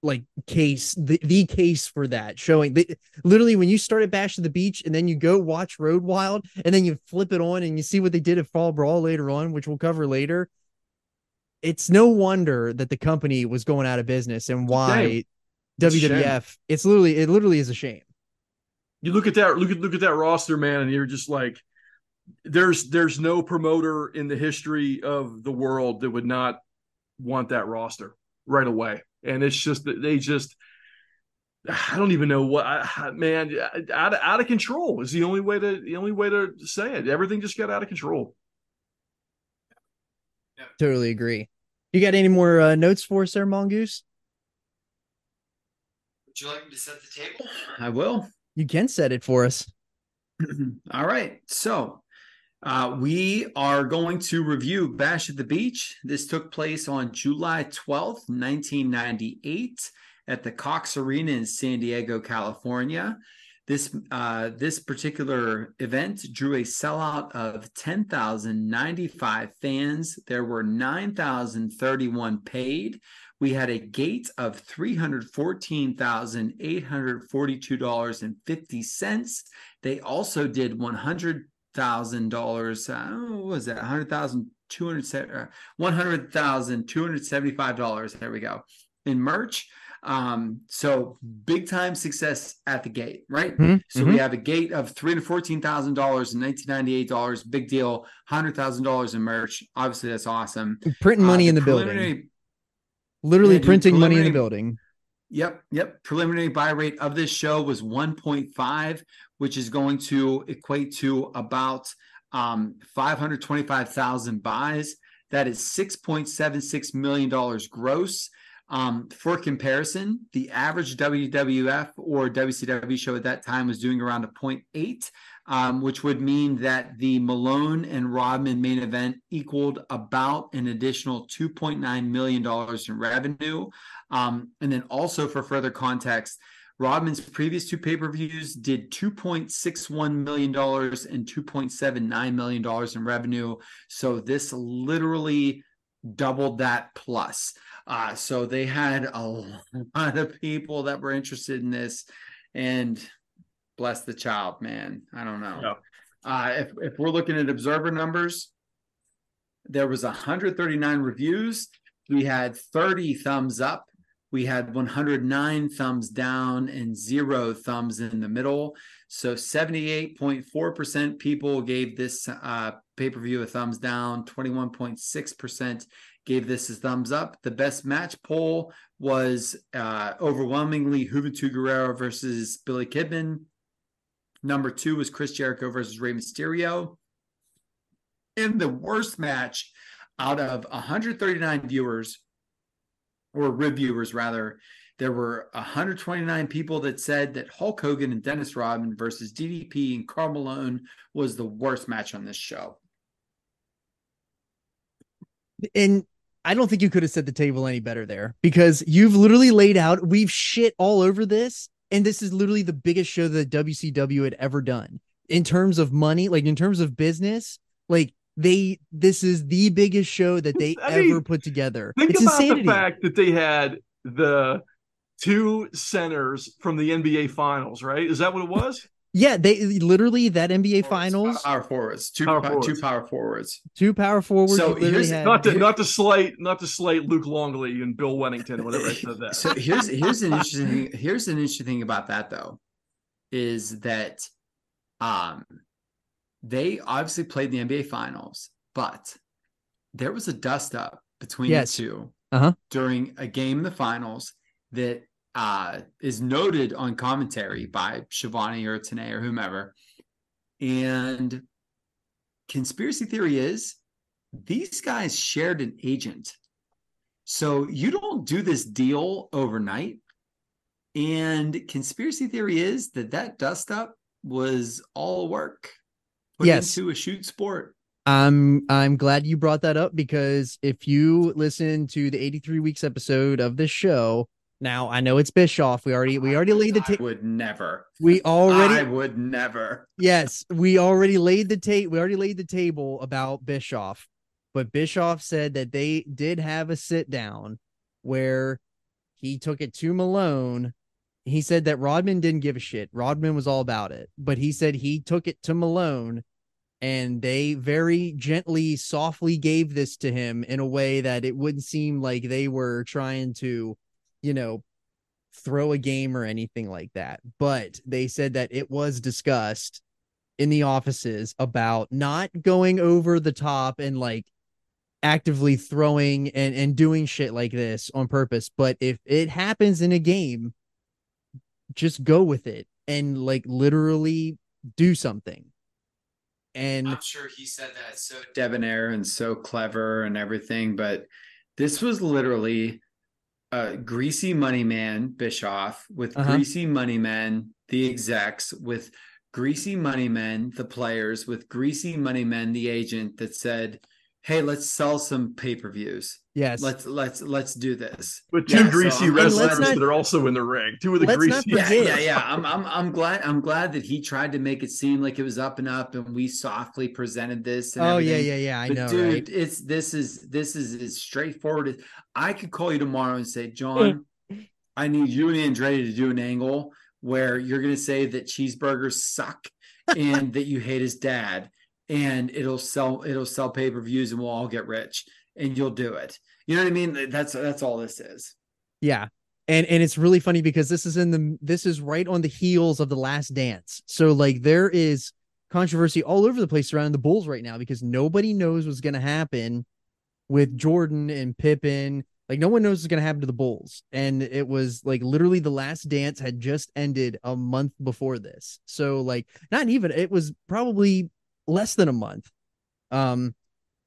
like case the, the case for that showing the, literally when you start at bash to the beach and then you go watch road wild and then you flip it on and you see what they did at fall brawl later on which we'll cover later it's no wonder that the company was going out of business and why It's a shame. WWF it's literally it literally is a shame. You look at that look at look at that roster man and you're just like there's there's no promoter in the history of the world that would not want that roster right away. And it's just that they just I don't even know what I, man out of, out of control is the only way to the only way to say it. Everything just got out of control. Totally agree you got any more uh, notes for us there mongoose Would you like me to set the table? I will. you can set it for us All right. So uh, we are going to review Bash at the Beach. This took place on July 12th, 1998, at the Cox Arena in San Diego, California. This uh, this particular event drew a sellout of 10,095 fans. There were 9,031 paid. We had a gate of $314,842.50. They also did $100,000. Uh, what was that? $100,000, uh, $100,275. There we go. In merch. Um, so big time success at the gate, right? Mhm, So we have a gate of $314,000 and $1998. Big deal. $100,000 in merch. Obviously, that's awesome. printing money Uh, in the building literally Yeah, printing money in the building Yep, yep. Preliminary buy rate of this show was 1.5, which is going to equate to about um, 525,000 buys. That is $6.76 million gross. Um, for comparison, the average WWF or WCW show at that time was doing around a 0.8, um, which would mean that the Malone and Rodman main event equaled about an additional $2.9 million in revenue. Um, and then also for further context, Rodman's previous two pay-per-views did $2.61 million and $2.79 million in revenue. So this literally doubled that plus. Uh, so they had a lot of people that were interested in this and bless the child, man. I don't know. Uh, if, if we're looking at observer numbers, there was 139 reviews. We had 30 thumbs up. We had 109 thumbs down and zero thumbs in the middle. So 78.4% people gave this uh, pay per view a thumbs down, 21.6% gave this a thumbs up. The best match poll was uh, overwhelmingly Juventud Guerrera versus Billy Kidman. Number two was Chris Jericho versus Rey Mysterio. In the worst match out of 139 viewers, or reviewers rather, there were 129 people that said that Hulk Hogan and Dennis Rodman versus DDP and Karl Malone was the worst match on this show. and I don't think you could have set the table any better there because you've literally laid out we've shit all over this and this is literally the biggest show that WCW had ever done in terms of money like in terms of business like they this is the biggest show that they I ever mean, put together Think it's about insanity the fact that they had the two centers from the NBA Finals, right? Is that what it was? Yeah they literally that NBA finals Power forwards, two Power power, forwards. two power forwards. two power forwards So you literally here's- had- not to not to slate not to slate Luke Longley and Bill Wennington, whatever I said that. So here's here's an interesting thing. Here's an interesting thing about that though, is that um they obviously played the NBA finals, but there was a dust up between Yes. the 2 Uh-huh. during a game in the finals that uh is noted on commentary by Schiavone or Tenay or whomever. And conspiracy theory is these guys shared an agent. So you don't do this deal overnight. And conspiracy theory is that that dust up was all work put Yes. into a shoot sport. I'm I'm glad you brought that up because if you listen to the 83 weeks episode of this show, Now I know it's Bischoff. We already we already laid the I tape. would never. We already I would never. yes, we already laid the tape. We already laid the table about Bischoff, but Bischoff said that they did have a sit down where he took it to Malone. He said that Rodman didn't give a shit. Rodman was all about it, but he said he took it to Malone and they very gently, softly gave this to him in a way that it wouldn't seem like they were trying to, you know, throw a game or anything like that. But they said that it was discussed in the offices about not going over the top and like actively throwing and and doing shit like this on purpose but if it happens in a game just go with it and like literally do something and I'm sure he said that so debonair and so clever and everything, but this was literally a greasy money man Bischoff with Uh-huh. greasy money men, the execs with greasy money men, the players with greasy money men, the agent that said, "Hey, let's sell some pay-per-views. yes Let's let's let's do this." with two Yeah, greasy I'm- let's wrestlers not- that are also in the ring. Two of the greasy. Yeah, yeah, yeah. I'm, I'm, I'm glad. I'm glad that he tried to make it seem like it was up and up, and we softly presented this. And oh yeah everything. yeah yeah i But know dude, right it's this is this is as straightforward as I could call you tomorrow and say, John, I need you and Andretti to do an angle where you're gonna say that cheeseburgers suck and that you hate his dad, and it'll sell it'll sell pay-per-views and we'll all get rich, and you'll do it. You know what I mean? That's that's all this is. Yeah. And and it's really funny because this is in the this is right on the heels of the last dance. So like there is controversy all over the place surrounding the Bulls right now because nobody knows what's gonna happen with Jordan and Pippen. Like no one knows what's gonna happen to the Bulls. And it was like literally the last dance had just ended a month before this. So like not even it was probably less than a month. Um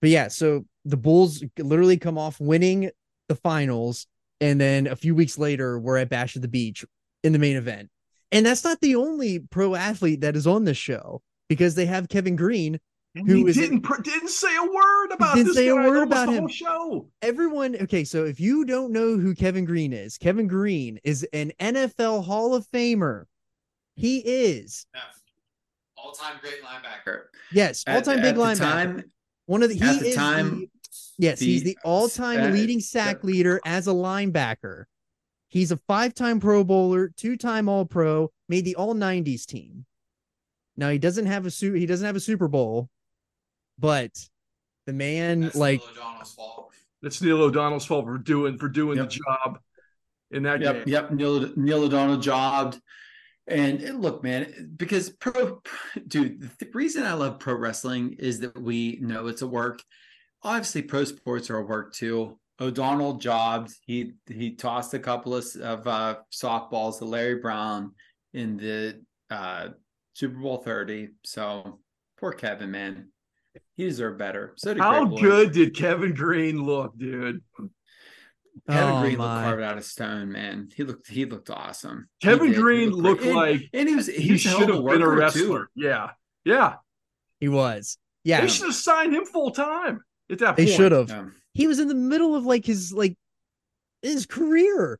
but yeah, so the Bulls literally come off winning the finals and then a few weeks later we're at bash at the beach in the main event and that's not the only pro athlete that is on this show because they have kevin greene And Who he is didn't pr- didn't say a word about Didn't this say a word about the him. show. everyone okay so if you don't know who kevin greene is kevin greene is an nfl hall of famer he is All-time great linebacker. yes all-time big at linebacker time, one of the he at the is time, the- yes he's the- the all-time leading sack uh, leader as a linebacker he's a five-time pro bowler two-time all-pro made the all 90s team now he doesn't have a suit he doesn't have a super bowl but the man like that's Neil O'Donnell's fault for doing for doing Yep. the job in that Yep, game. yep. Neil Neil O'Donnell jobbed. And and look, man, because pro, dude, the reason I love pro wrestling is that we know it's a work. Obviously, pro sports are a work too. O'Donnell jobs. He he tossed a couple of, of uh, softballs to Larry Brown in the uh, Super Bowl thirty. So poor Kevin, man, he deserved better. So did How good did Kevin Greene look, dude? Kevin Oh, Green my. looked carved out of stone, man. He looked he looked awesome. Kevin. He Green great. looked And- like and he was he, He, was a hell should have been a wrestler. too. Yeah, yeah. he was yeah They should have signed him full time at that they should have Um, he was in the middle of like his like his career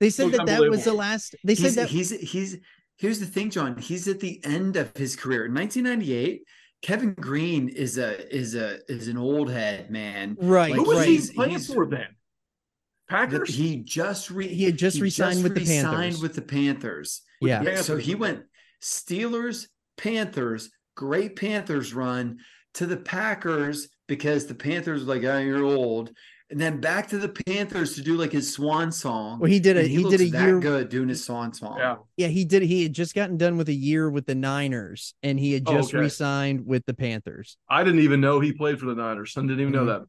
they said that that was the last they said that he's he's here's the thing, John. He's at the end of his career. In 1998, Kevin Greene is a is a is an old head, man. right Who was right he He's- playing he's- for then? The- Packers. he just re, He had just re-signed with the re-signed Panthers. with the Panthers. yeah Yeah, so he went Steelers, Panthers, great Panthers run to the Packers because the Panthers were like, oh, you're old. And then back to the Panthers to do like his swan song. well he did a And he, looks did a that year good doing his swan song. Yeah. yeah he did he had just gotten done with a year with the niners and he had Oh, just okay. re-signed with the panthers I didn't even know he played for the Niners. I didn't even know Mhm. that.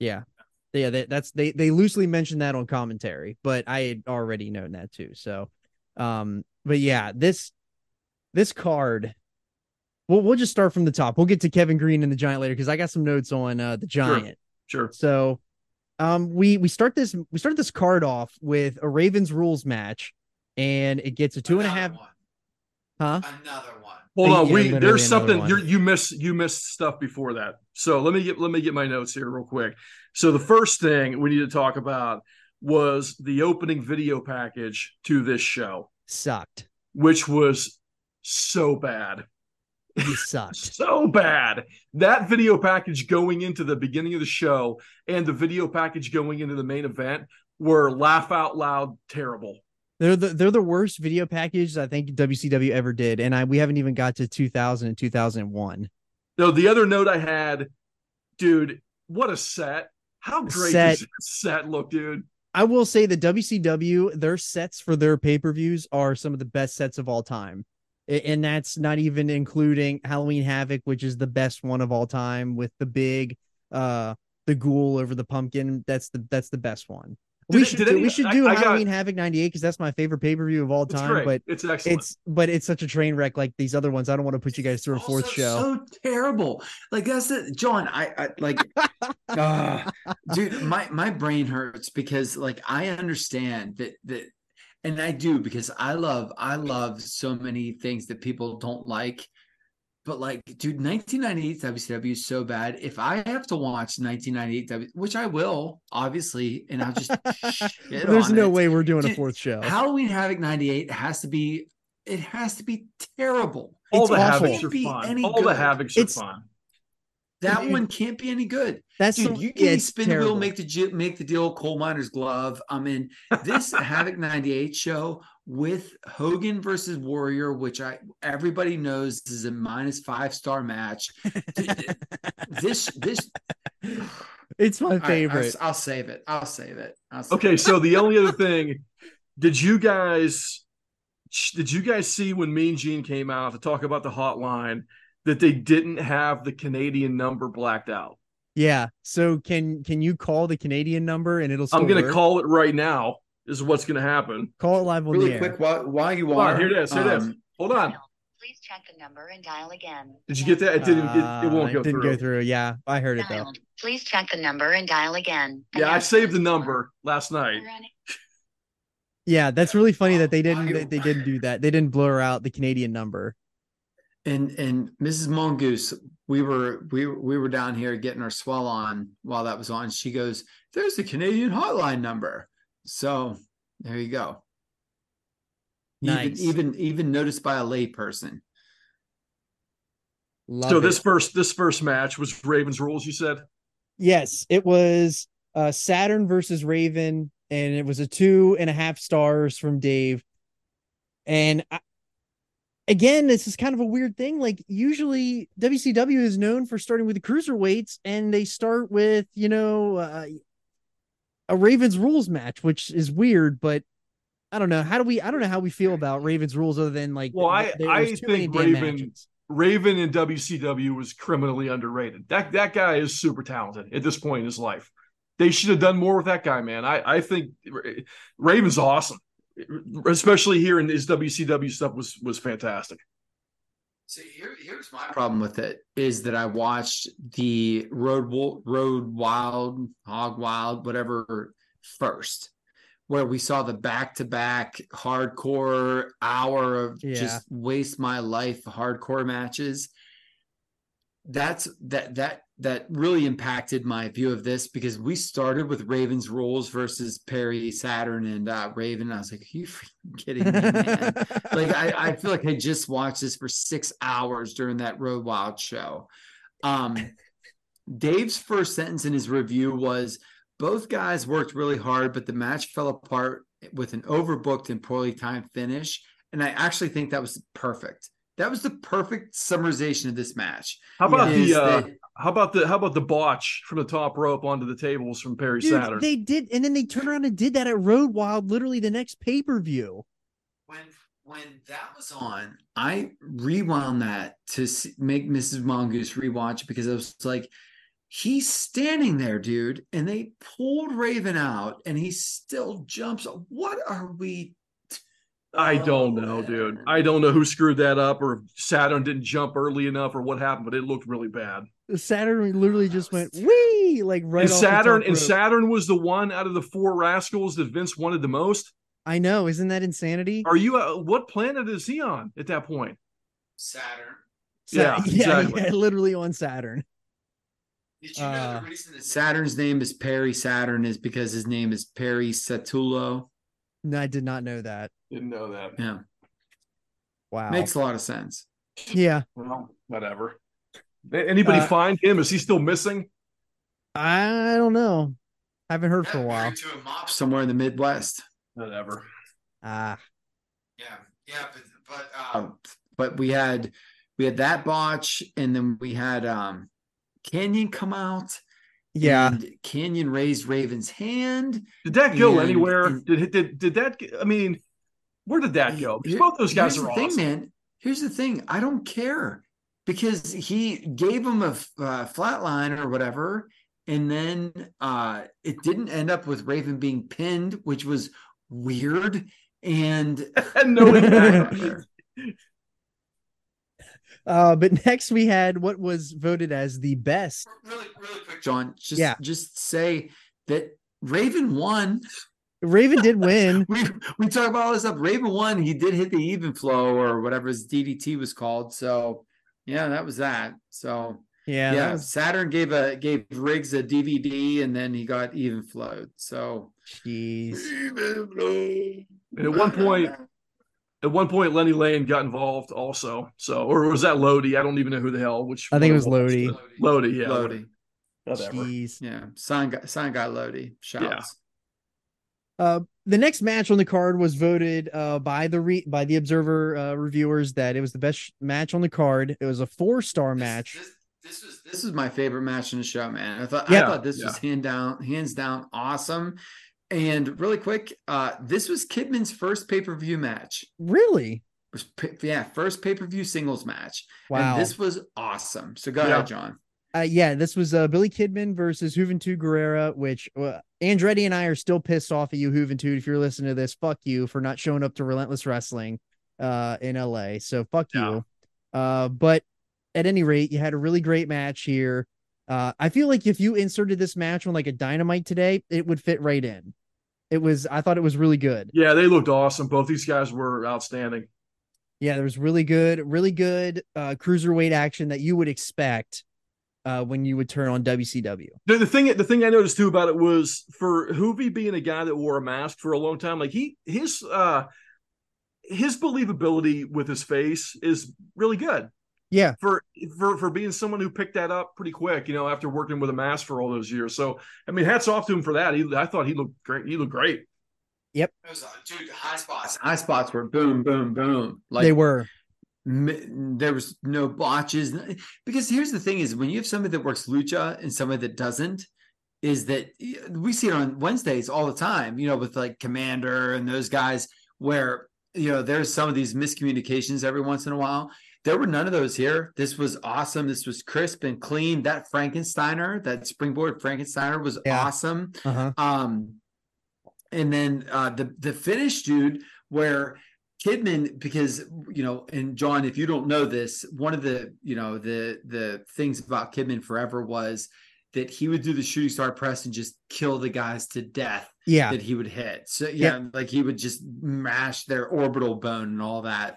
yeah yeah that, that's they they loosely mentioned that on commentary but i had already known that too so um but yeah this this card we'll, we'll just start from the top we'll get to kevin greene and the giant later because i got some notes on uh the giant Sure. so um we we start this we start this card off with a ravens rules match and it gets a two and a half huh Another one. Hold Yeah, on, we literally there's something you're, you miss you missed stuff before that. So let me get let me get my notes here real quick. So the first thing we need to talk about was the opening video package to this show, Sucked. which was so bad. You sucked. so bad. That video package going into the beginning of the show and the video package going into the main event were laugh out loud terrible. They're the they're the worst video packages I think WCW ever did, and I we haven't even got to 2000 and 2001. No, the other note I had, dude, what a set. How great Set. does that set look, dude? I will say the WCW their sets for their pay per views are some of the best sets of all time, and that's not even including Halloween Havoc, which is the best one of all time with the big uh the ghoul over the pumpkin. That's the that's the best one. We should do, we should I- do I got- Halloween Havoc 98 because that's my favorite pay per view of all time. But it's excellent. it's but it's such a train wreck like these other ones. I don't want to put you guys through a fourth Also show. So terrible. Like that's it, John. I, I like, ah, dude. My my brain hurts because like I understand that that, and I do because I love I love so many things that people don't like. But like, dude, 1998 WCW is so bad. If I have to watch 1998 W, which I will, obviously, and I'll just shit There's on no it. way we're doing a fourth show. Halloween Havoc 98 has to be it has to be terrible. all it's the awful. havocs Can't are be fun. any All the good. havocs It's- are fun. That Dude, one can't be any good. That's Dude, the- you yeah, can it's spin the wheel, make the make the deal, coal miner's glove. I mean, this Havoc 98 show with Hogan versus Warrior, which I everybody knows is a minus five star match. this this It's my All right, I'll- favorite. I'll, save it. I'll save it. I'll save Okay, it. so the only other thing, did you guys did you guys see when Mean Gene came out to talk about the hotline that they didn't have the Canadian number blacked out? Yeah. So can can you call the Canadian number and it'll still I'm going to call it right now. Is what's going to happen. call it live on the really air. quick while, while you Hold are on, here it is. Here it is. um, Hold on. Please check the number and dial again. Did you get that? It didn't. It, it won't Uh, go didn't through. go through. Yeah, I heard it though. Please check the number and dial again. Yeah, I saved the number last night. Yeah, that's really funny that they didn't they, they didn't do that. They didn't blur out the Canadian number. And and Mrs. Mongoose, we were we were- we were down here getting our swell on while that was on. She goes, "There's the Canadian hotline number." So there you go. Nice. Even even even noticed by a layperson. Love So it. this first this first match was Ravens rules. You said. Yes, it was uh Saturn versus Raven, and it was a two and a half stars from Dave. And I, again, this is kind of a weird thing. Like usually WCW is known for starting with the cruiserweights, and they start with you know uh, a Ravens rules match, which is weird, but. I don't know. How do we? I don't know how we feel about Ravens rules, other than like. Well, I- I there's too many think Raven- matches. Raven in WCW was criminally underrated. That that guy is super talented at this point in his life. They should have done more with that guy, man. I I think Raven's awesome, especially here in his WCW stuff was was fantastic. So here, here's my problem with it is that I watched the Road Road Wild, Hog Wild, whatever first, where we saw the back to back hardcore hour of Yeah. just waste my life hardcore matches. That's that that that really impacted my view of this because we started with Ravens rules versus Perry Saturn and uh, Raven. I was like, Are you freaking kidding me, man? like I, I feel like I just watched this for six hours during that Road Wild show. Um, Dave's first sentence in his review was both guys worked really hard, but the match fell apart with an overbooked and poorly timed finish. And I actually think that was perfect. That was the perfect summarization of this match. How about the uh, that- how about the how about the botch from the top rope onto the tables from Perry Dude, Saturn? they did, and then they turned around and did that at Road Wild, literally the next pay per view. when when that was on, I rewound that to see, make Mrs. Mongoose rewatch because I was like, he's standing there, dude, and they pulled Raven out, and he still jumps. What are we? I don't Oh, know, dude. I don't know who screwed that up or Saturn didn't jump early enough or what happened, but it looked really bad. Saturn literally Oh, just went was wee like right. and Saturn top and. Saturn was the one out of the four rascals that Vince wanted the most. I know, isn't that insanity? Are you uh, what planet is he on at that point? Saturn. Sa- yeah, yeah, exactly. yeah, literally on Saturn. Did you know Uh, the reason that Saturn's name is Perry Saturn is because his name is Perry Satullo? No, I did not know that. Didn't know that. Yeah, Wow. makes a lot of sense. yeah. Well, whatever. Anybody Uh, find him? Is he still missing? I don't know. I Haven't heard for a while. To a mop somewhere in the Midwest. Whatever. Ah, Yeah, yeah, but but um, but we had we had that botch, and then we had um, Kanyon come out. Yeah. and Kanyon raised Raven's hand. Did that go And- anywhere? and- did did did that? I mean, where did that go? Because Here- both those guys here's are the awesome. thing, man. Here's the thing. I don't care because he gave him a uh, flat line or whatever, and then uh, it didn't end up with Raven being pinned, which was weird. And And no impact. Uh, but next we had what was voted as the best. really, really quick, John, just Yeah. just say that Raven won. Raven did win. We we talk about all this stuff. Raven won. He did hit the even flow or whatever his DDT was called. So yeah, that was that. So Yeah. yeah, was- Saturn gave a gave Riggs a DVD and then he got even flowed. So Jeez. even flow. And at one point, at one point, Lenny Lane got involved also. So, or was that Lodi? I don't even know who the hell. Which I think it was one Lodi. Lodi, yeah, Lodi. whatever. Jeez. Yeah, sign got sign guy Lodi. Shouts. Uh, the next match on the card was voted uh, by the re- by the Observer uh, reviewers that it was the best sh- match on the card. It was a four star match. This, this was this was my favorite match in the show, man. I thought Yeah, I thought this was hand down, hands down, awesome. And really quick, uh, this was Kidman's first pay per view match. Really? Was yeah, first pay per view singles match. Wow. And this was awesome. So go Yeah. ahead, John. Uh, yeah, this was uh, Billy Kidman versus Juventud Guerrera, which uh, Andretti and I are still pissed off at you, Juventud. If you're listening to this, fuck you for not showing up to Relentless Wrestling uh, in LA. So fuck Yeah. you. Uh, but at any rate, you had a really great match here. Uh, I feel like if you inserted this match on like a dynamite today, it would fit right in. It was, I thought it was really good. Yeah, they looked awesome. Both these guys were outstanding. Yeah, there was really good, really good uh, cruiserweight action that you would expect uh, when you would turn on WCW. The, the thing, the thing I noticed too about it was for Juvi being a guy that wore a mask for a long time, like he, his, uh, his believability with his face is really good Yeah, for for for being someone who picked that up pretty quick. You know, after working with a mask for all those years. So, I mean, hats off to him for that. He, I thought he looked great. He looked great. It was, uh, dude, high spots. High spots were boom, boom, boom. Like they were. m- there was no botches because here's the thing is when you have somebody that works lucha and somebody that doesn't is that we see it on wednesdays all the time you know with like Komander and those guys where you know there's some of these miscommunications every once in a while there were none of those here this was awesome this was crisp and clean that frankensteiner that springboard frankensteiner was Yeah. awesome Uh-huh. um, and then uh, the the finish, dude, where Kidman, because you know, and John, if you don't know this, one of the you know the the things about Kidman forever was that he would do the shooting star press and just kill the guys to death Yeah. that he would hit. So yeah, like he would just mash their orbital bone and all that.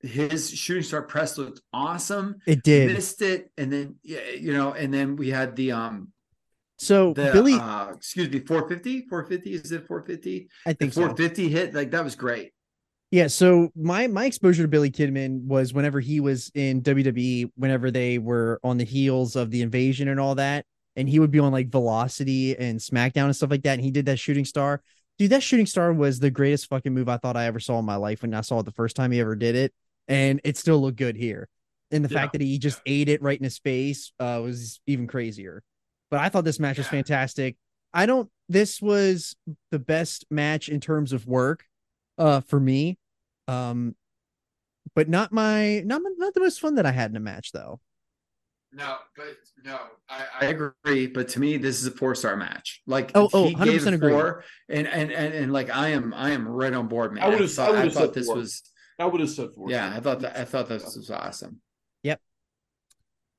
His shooting star press looked awesome. It did. Missed it, and then yeah, you know, and then we had the um So the Billy, uh excuse me 450 450 is it 450 I the think so. 450 hit like that was great Yeah. So my my exposure to Billy Kidman was whenever he was in WWE, whenever they were on the heels of the invasion and all that, and he would be on like Velocity and SmackDown and stuff like that, and he did that shooting star. Dude, that shooting star was the greatest fucking move I thought I ever saw in my life when I saw it the first time he ever did it, and it still looked good here. And the Yeah. fact that he just ate it right in his face uh, was even crazier. But I thought this match was fantastic. I don't. This was the best match in terms of work, uh, for me. Um, but not my not my- not the most fun that I had in a match though. no but no i, I agree but to me this is a four star match like Oh, oh, 100% it agree. four, and, and and and like i am i am right on board man I would've- thought, I would've thought said this four. was I would have said four. yeah i thought that i thought this was awesome Yep.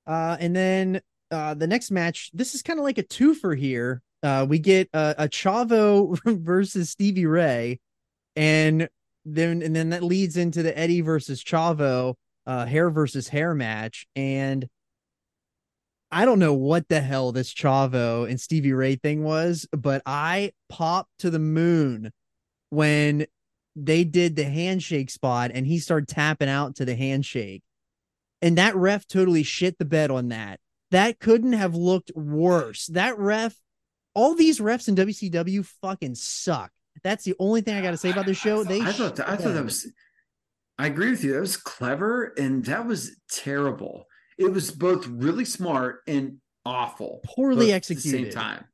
Uh, and then uh, the next match, this is kind of like a twofer here. Uh, we get uh, a Chavo versus Stevie Ray, and then and then that leads into the Eddie versus Chavo uh, hair versus hair match. And I don't know what the hell this Chavo and Stevie Ray thing was, but I popped to the moon when they did the handshake spot and he started tapping out to the handshake. And that ref totally shit the bed on that. That couldn't have looked worse. That ref, all these refs in WCW fucking suck. That's the only thing I got to say about the show. They I thought that, I thought that was. I agree with you. That was clever, and that was terrible. It was both really smart and awful, Poorly executed. at the same time.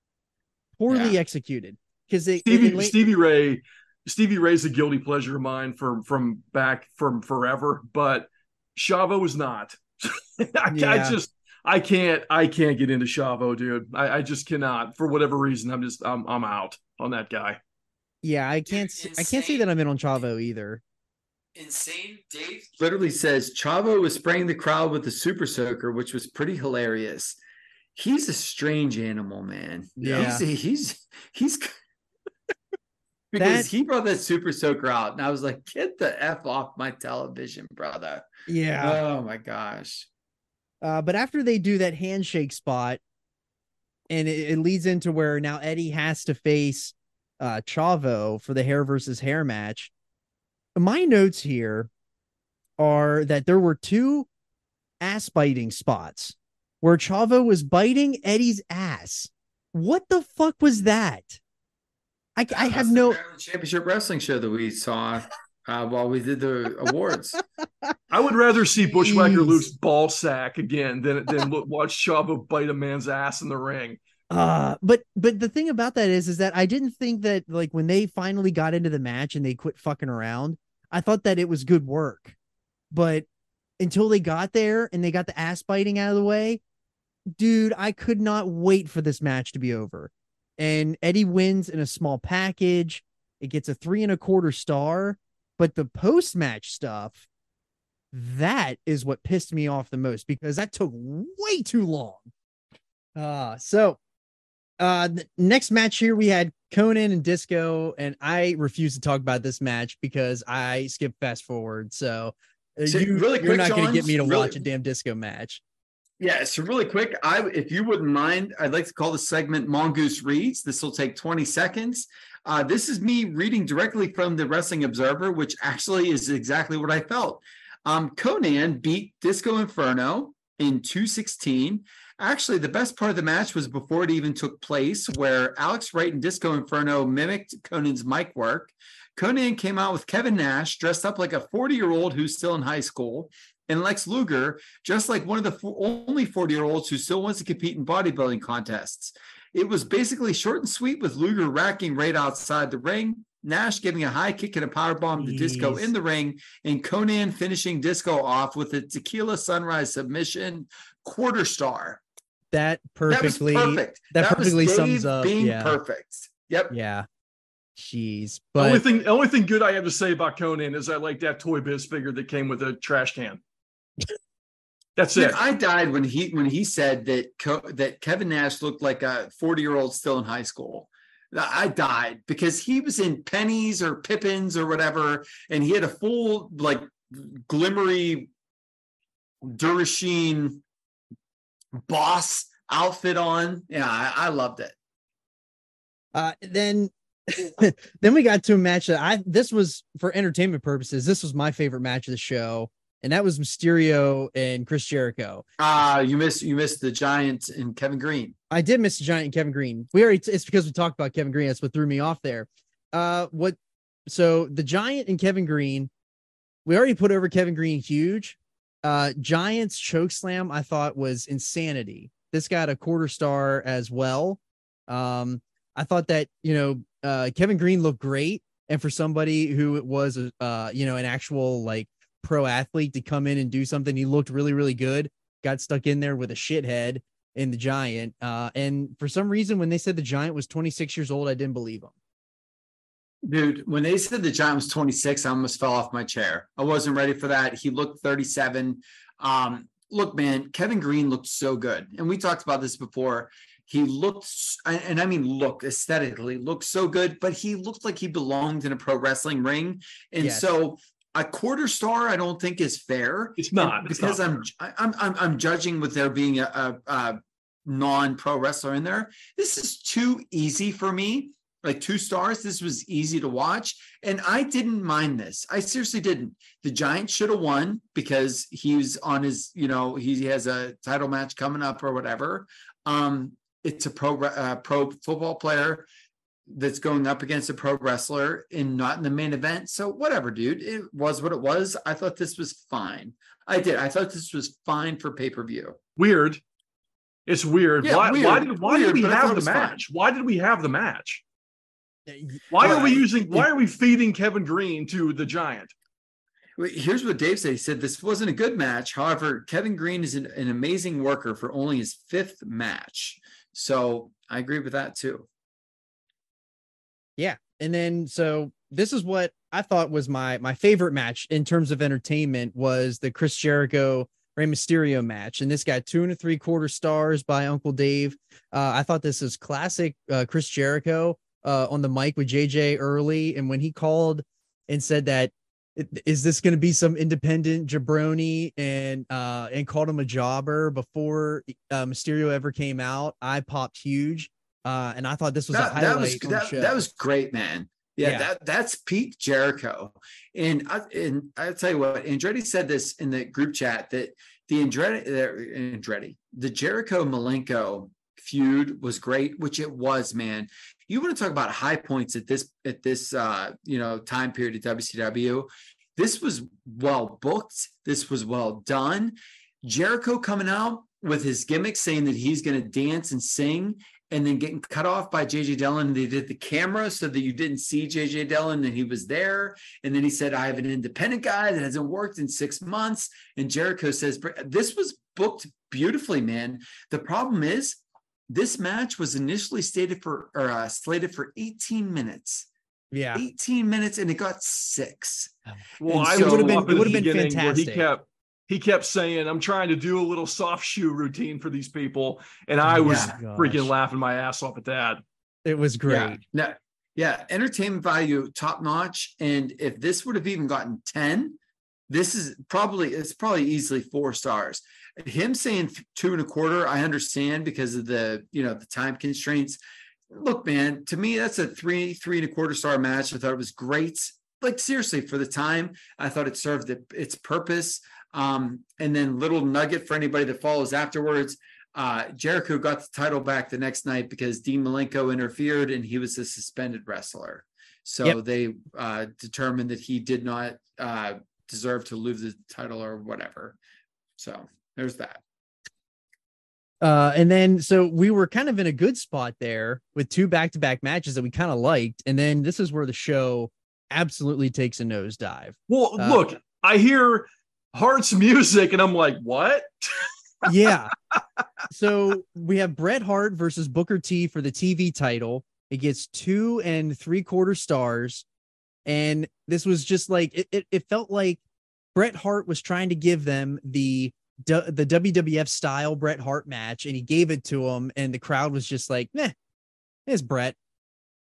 poorly Yeah. executed because Stevie in late- Stevie Ray Stevie Ray's a guilty pleasure of mine from from back from forever, but Chavo is not. I, I just I can't I can't get into Chavo, dude. I, I just cannot for whatever reason. I'm just I'm I'm out on that guy. yeah, I can't I can't say that I'm in on Chavo either. Insane Dave literally says Chavo was spraying the crowd with the super soaker, which was pretty hilarious. He's a strange animal, man. Yeah. he's he's, he's because That- he brought that super soaker out, and I was like, "Get the f off my television, brother!" Yeah. Oh my gosh. Uh, but after they do that handshake spot, and it, it leads into where now Eddie has to face uh Chavo for the hair versus hair match. My notes here are that there were two ass biting spots where Chavo was biting Eddie's ass. What the fuck was that? I, I have no. Championship Wrestling show that we saw uh, while we did the awards. I would rather see Bushwhacker Jeez. Luke's ball sack again than than look, watch Chavo bite a man's ass in the ring. Uh, but but the thing about that is, is that I didn't think that like when they finally got into the match and they quit fucking around, I thought that it was good work. But until they got there and they got the ass biting out of the way, dude, I could not wait for this match to be over. And Eddie wins in a small package. It gets a three and a quarter star, but the post match stuff, that is what pissed me off the most because that took way too long. Uh, so uh the next match here we had Konnan and Disco, and I refuse to talk about this match because I skip fast forward. So, uh, So, you, really quick, not going to get me to really- watch a damn disco match. Yeah, so really quick, I if you wouldn't mind, I'd like to call the segment Mongoose Reads. This will take 20 seconds. Uh, this is me reading directly from the Wrestling Observer, which actually is exactly what I felt. Um, Konnan beat Disco Inferno in 216. Actually, the best part of the match was before it even took place, where Alex Wright and Disco Inferno mimicked Konnan's mic work. Konnan came out with Kevin Nash dressed up like a 40 year old who's still in high school, and Lex Luger just like one of the fo- only 40 year olds who still wants to compete in bodybuilding contests. It was basically short and sweet with Luger racking right outside the ring, Nash giving a high kick and a power bomb to Disco in the ring, and Konnan finishing Disco off with a tequila sunrise submission quarter star. That perfectly That was perfectly, perfect. that was perfectly Dave sums up, Being yeah. perfect. Yep. yeah. Jeez, The only thing, the only thing good I have to say about Konnan is I like that Toy Biz figure that came with a trash can. That's Dude, it. I died when he when he said that Co- that Kevin Nash looked like a 40 year old still in high school. I died because he was in pennies or pippins or whatever, and he had a full like glimmery Durasheen boss outfit on. Yeah, I, I loved it. uh, then then we got to a match that I this was for entertainment purposes. This was my favorite match of the show, and that was Mysterio and Chris Jericho. Ah, you missed you missed the Giant and Kevin Greene. I did miss the Giant and Kevin Greene. We already it's because we talked about Kevin Greene. That's what threw me off there. Uh what so the Giant and Kevin Greene, we already put over Kevin Greene huge. Uh Giants choke slam I thought was insanity. This got a quarter star as well. Um I thought that, you know, uh Kevin Greene looked great and for somebody who was uh you know an actual like pro athlete to come in and do something he looked really really good. Got stuck in there with a shithead in the giant. Uh, and for some reason, when they said the giant was 26 years old, I didn't believe them. Dude, when they said the Giant was 26, I almost fell off my chair. I wasn't ready for that. He looked 37. Um, look, man, Kevin Greene looked so good. And we talked about this before. He looked, and and I mean, look aesthetically, looked so good, but he looked like he belonged in a pro wrestling ring. And Yes. so a quarter star I don't think is fair. It's not it's because not I'm, I'm I'm I'm judging with there being a, a, a non pro wrestler in there. This is too easy for me. Like two stars, this was easy to watch, and I didn't mind this. I seriously didn't. The giant should have won because he's on his, you know, he has a title match coming up or whatever. Um, it's a pro uh, pro football player that's going up against a pro wrestler and not in the main event. So whatever, dude. It was what it was. I thought this was fine. I did. I thought this was fine for pay per view. weird. It's weird. Yeah, why, why did why weird, did we but I thought have the was fine. match? Why did we have the match? Why Well, are we using why are we feeding Kevin Greene to the giant? Here's what Dave said. He said this wasn't a good match. However, Kevin Greene is an, an amazing worker for only his fifth match. So I agree with that too. Yeah. And then so this is what I thought was my my favorite match in terms of entertainment was the Chris Jericho Rey Mysterio match. And this got two and a three quarter stars by Uncle Dave. Uh, I thought this is classic uh, Chris Jericho uh, on the mic with JJ early. And when he called and said that, is this going to be some independent jabroni and uh and called him a jobber before uh, Mysterio ever came out, I popped huge. Uh, and I thought this was a That, highlight that was the that, that was great, man. Yeah, Yeah. that that's peak Jericho. And I, and I tell you what, Andretti said this in the group chat that the Andretti, uh, Andretti, the Jericho Malenko feud was great, which it was, man. You want to talk about high points at this at this uh, you know time period at WCW? This was well booked. This was well done. Jericho coming out with his gimmick saying that he's going to dance and sing and then getting cut off by JJ Dillon. They did the camera so that you didn't see JJ Dillon and he was there. And then he said, I have an independent guy that hasn't worked in six months. And Jericho says, This was booked beautifully, man. The problem is, this match was initially stated for or uh, slated for 18 minutes. yeah. 18 minutes and it got six. Well, And I so- It would've been- it would've been beginning where he fantastic. kept he kept saying, "I'm trying to do a little soft shoe routine for these people," and I oh was Yeah. freaking laughing my ass off at that. It was great. Yeah. No, yeah, entertainment value top notch. And if this would have even gotten 10, this is probably it's probably easily four stars. Him saying two and a quarter, I understand because of the you know the time constraints. Look, man, to me, that's a three, three and a quarter star match. I thought it was great. Like seriously, for the time, I thought it served it, its purpose. Um, and then little nugget for anybody that follows afterwards. Uh, Jericho got the title back the next night because Dean Malenko interfered and he was a suspended wrestler. So Yep. they uh, determined that he did not uh, deserve to lose the title or whatever. So there's that. Uh, and then so we were kind of in a good spot there with two back-to-back matches that we kind of liked, and then this is where the show absolutely takes a nosedive. Well, Uh, look, I hear Hart's music, and I'm like, "What?" Yeah. so we have Bret Hart versus Booker T for the TV title. It gets two and three quarter stars, and this was just like it. It, it felt like Bret Hart was trying to give them the the WWF style Bret Hart match, and he gave it to him, and the crowd was just like, "Meh, it's Bret."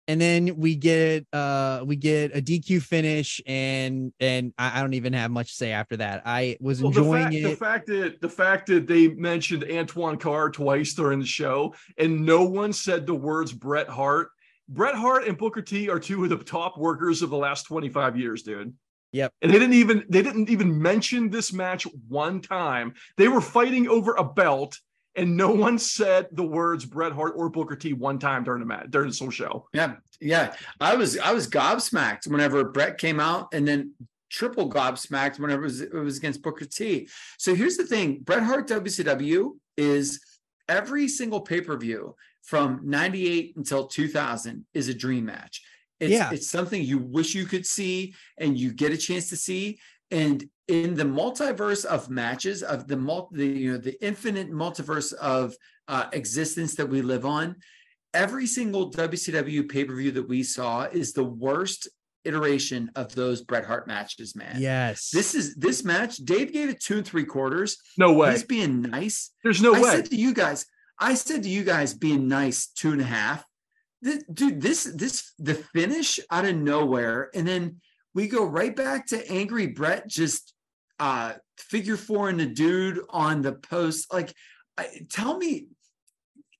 And then we get uh we get a DQ finish, and and I, I don't even have much to say after that. I was Well, the enjoying fact, it. the fact that the fact that they mentioned Antoine Carr twice during the show, and no one said the words Bret Hart. Bret Hart and Booker T are two of the top workers of the last 25 years, dude. Yep. And they didn't even they didn't even mention this match one time. They were fighting over a belt, and no one said the words Bret Hart or Booker T one time during the match during this whole show. Yeah, yeah. I was I was gobsmacked whenever Bret came out, and then triple gobsmacked whenever it was, it was against Booker T. So here's the thing: Bret Hart WCW is every single pay per view from '98 until 2000 is a dream match. It's, Yeah. it's something you wish you could see and you get a chance to see. And in the multiverse of matches of the multi, the, you know, the infinite multiverse of uh, existence that we live on, every single WCW pay per view that we saw is the worst iteration of those Bret Hart matches, man. Yes. This is this match. Dave gave it two and three quarters. No way. He's being nice. There's no I way. said to you guys, I said to you guys, being nice, two and a half. This, dude, this this the finish out of nowhere, and then we go right back to angry Bret just uh figure four and the dude on the post. Like, I, tell me,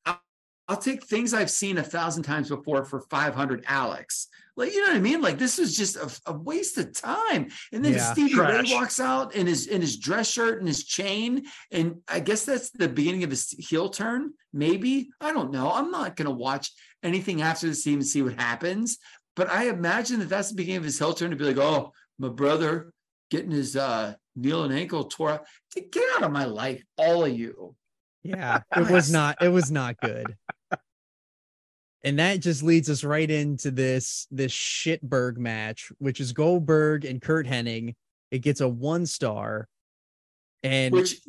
I'll, I'll take things I've seen a thousand times before for 500 Alex. Like, you know what I mean? Like, this is just a, a waste of time. And then Yeah. Stevie Ray walks out in his in his dress shirt and his chain, and I guess that's the beginning of his heel turn. Maybe I don't know. I'm not gonna watch anything after this to even see what happens. But I imagine that that's the beginning of his heel turn to be like, oh, my brother getting his uh knee and ankle tore up. Get out of my life, all of you. Yeah, it was not it was not good. And that just leads us right into this this shitberg match, which is Goldberg and Kurt Hennig. It gets a one star, and which,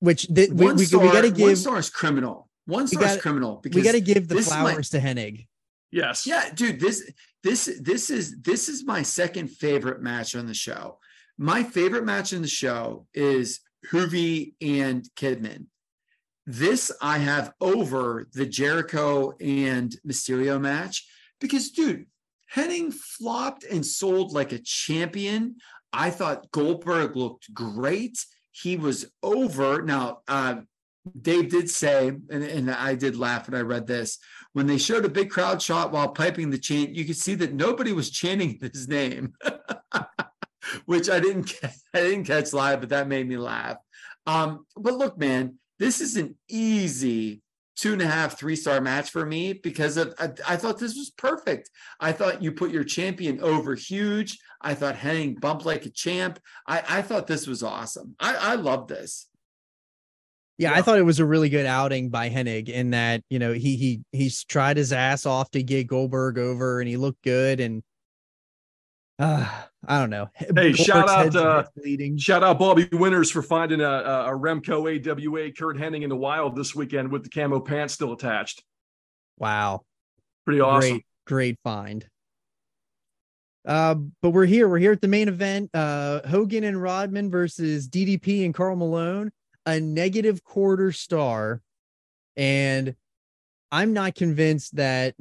Which, dude, th- we, we, star, we got to give one star is criminal. One star gotta- is criminal because we got to give the this is my- flowers to Hennig. Yes. Yeah, dude, this this this is this is my second favorite match on the show. My favorite match in the show is Juvi and Kidman. This I have over the Jericho and Mysterio match because, dude, Hennig flopped and sold like a champion. I thought Goldberg looked great. He was over. Now, uh, Dave did say, and, and I did laugh when I read this when they showed a big crowd shot while piping the chant, you could see that nobody was chanting his name, which I didn't I didn't catch live, but that made me laugh. Um, but look, man, this is an easy two and a half, three star match for me because of I, I thought this was perfect. I thought you put your champion over huge. I thought Hennig bumped like a champ. I, I thought this was awesome. I, I love this. Yeah, I thought it was a really good outing by Hennig in that, you know, he he he's tried his ass off to get Goldberg over and he looked good and uh I don't know. Hey, shout out, uh, bleeding. Shout out Bobby Winners for finding a, a, Remco AWA Kurt Hennig in the wild this weekend with the camo pants still attached. Wow. Pretty awesome. Great, great find. Uh, but we're here. We're here at the main event. Uh, Hogan and Rodman versus DDP and Karl Malone, a negative quarter star. And I'm not convinced that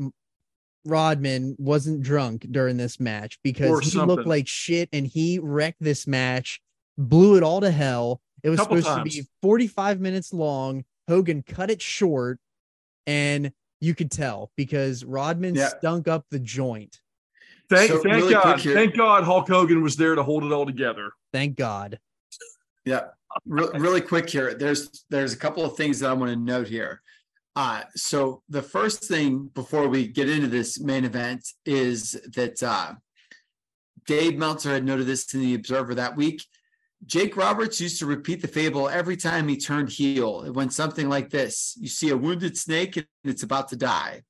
Rodman wasn't drunk during this match because he looked like shit and he wrecked this match, blew it all to hell. It was Couple supposed to be 45 minutes long. Hogan cut it short, and you could tell because Rodman Yeah. stunk up the joint. Thank, So, thank really God. here- Thank God Hulk Hogan was there to hold it all together. Thank God. Yeah, Re- really quick here. There's there's a couple of things that I want to note here. Uh, so the first thing before we get into this main event is that uh, Dave Meltzer had noted this in the Observer that week. Jake Roberts used to repeat the fable every time he turned heel. It went something like this: You see a wounded snake and it's about to die.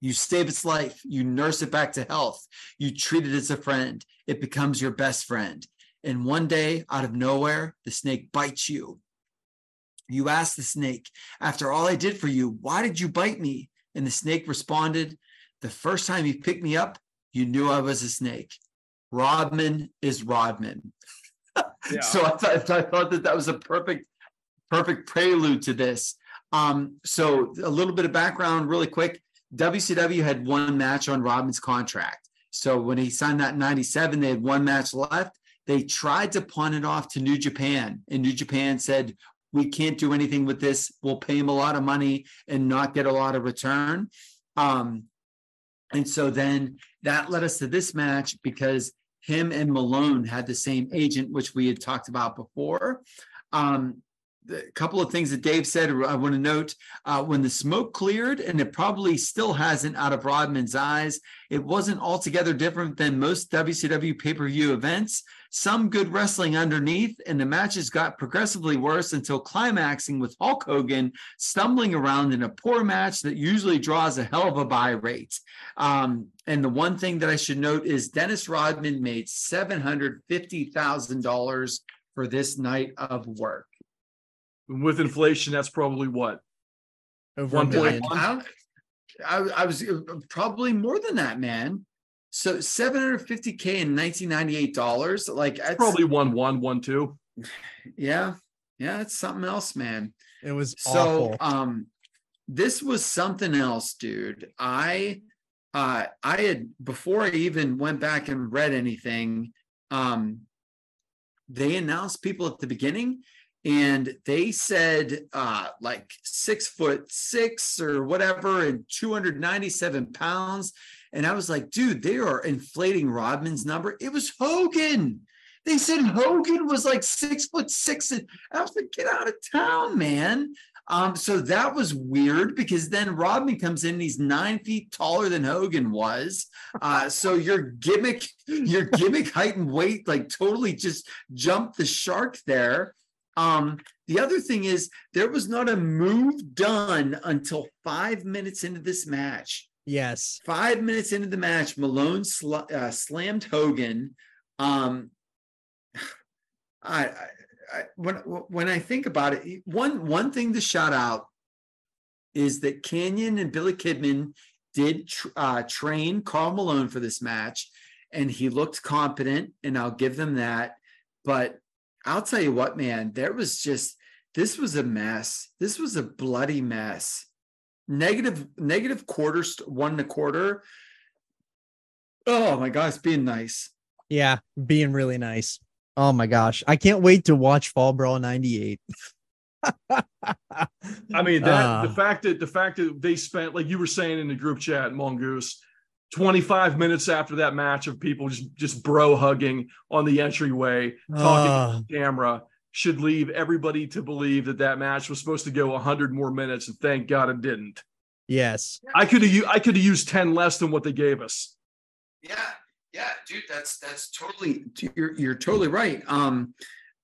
You save its life. You nurse it back to health. You treat it as a friend. It becomes your best friend. And one day, out of nowhere, the snake bites you. You asked the snake, After all I did for you, why did you bite me? And the snake responded, The first time you picked me up, you knew I was a snake. Rodman is Rodman. Yeah. So I thought, I thought that that was a perfect, perfect prelude to this. Um, so a little bit of background, really quick. WCW had one match on Rodman's contract. So when he signed that 97, they had one match left. They tried to pawn it off to New Japan, and New Japan said, We can't do anything with this. We'll pay him a lot of money and not get a lot of return. Um, and so then that led us to this match because him and Malone had the same agent, which we had talked about before. Um, a couple of things that Dave said, I want to note uh, when the smoke cleared, and it probably still hasn't out of Rodman's eyes, it wasn't altogether different than most WCW pay per view events. Some good wrestling underneath, and the matches got progressively worse until climaxing with Hulk Hogan stumbling around in a poor match that usually draws a hell of a buy rate. Um, and the one thing that I should note is Dennis Rodman made $750,000 for this night of work. With inflation, that's probably what? Over One a point one. I, I, I was uh, probably more than that, man. So 750K in 1998 dollars, like that's Probably one one, one two. yeah, yeah, it's something else, man. It was So awful. um this was something else, dude. I uh, I had before I even went back and read anything, um, they announced people at the beginning and they said uh like six foot six or whatever and 297 pounds. And i was like dude they are inflating rodman's number. It was hogan. They said hogan was like six foot six. And i was like get out of town man. Um so that was weird because then rodman comes in and he's nine feet taller than hogan was. Uh so your gimmick your gimmick height and weight like totally just jumped the shark there um, the other thing is there was not a move done until five minutes into this match. Yes. Five minutes into the match, Malone sl- uh, slammed Hogan. Um, I, I, I when when I think about it, one one thing to shout out is that Kanyon and Billy Kidman did tr- uh, train Karl Malone for this match, and he looked competent, and I'll give them that. But I'll tell you what, man, there was just this was a mess. This was a bloody mess. Negative, negative quarter, one and a quarter. Oh my gosh, being nice. Yeah, being really nice. Oh my gosh. I can't wait to watch Fall Brawl 98. I mean that Uh. the fact that the fact that they spent like you were saying in the group chat, Mongoose, 25 minutes after that match of people just just bro hugging on the entryway, talking Uh, on camera, should leave everybody to believe that that match was supposed to go 100 more minutes, and thank God it didn't. yes. I could have I could have used 10 less than what they gave us. Yeah, yeah, dude, that's that's totally you're you're totally right. Um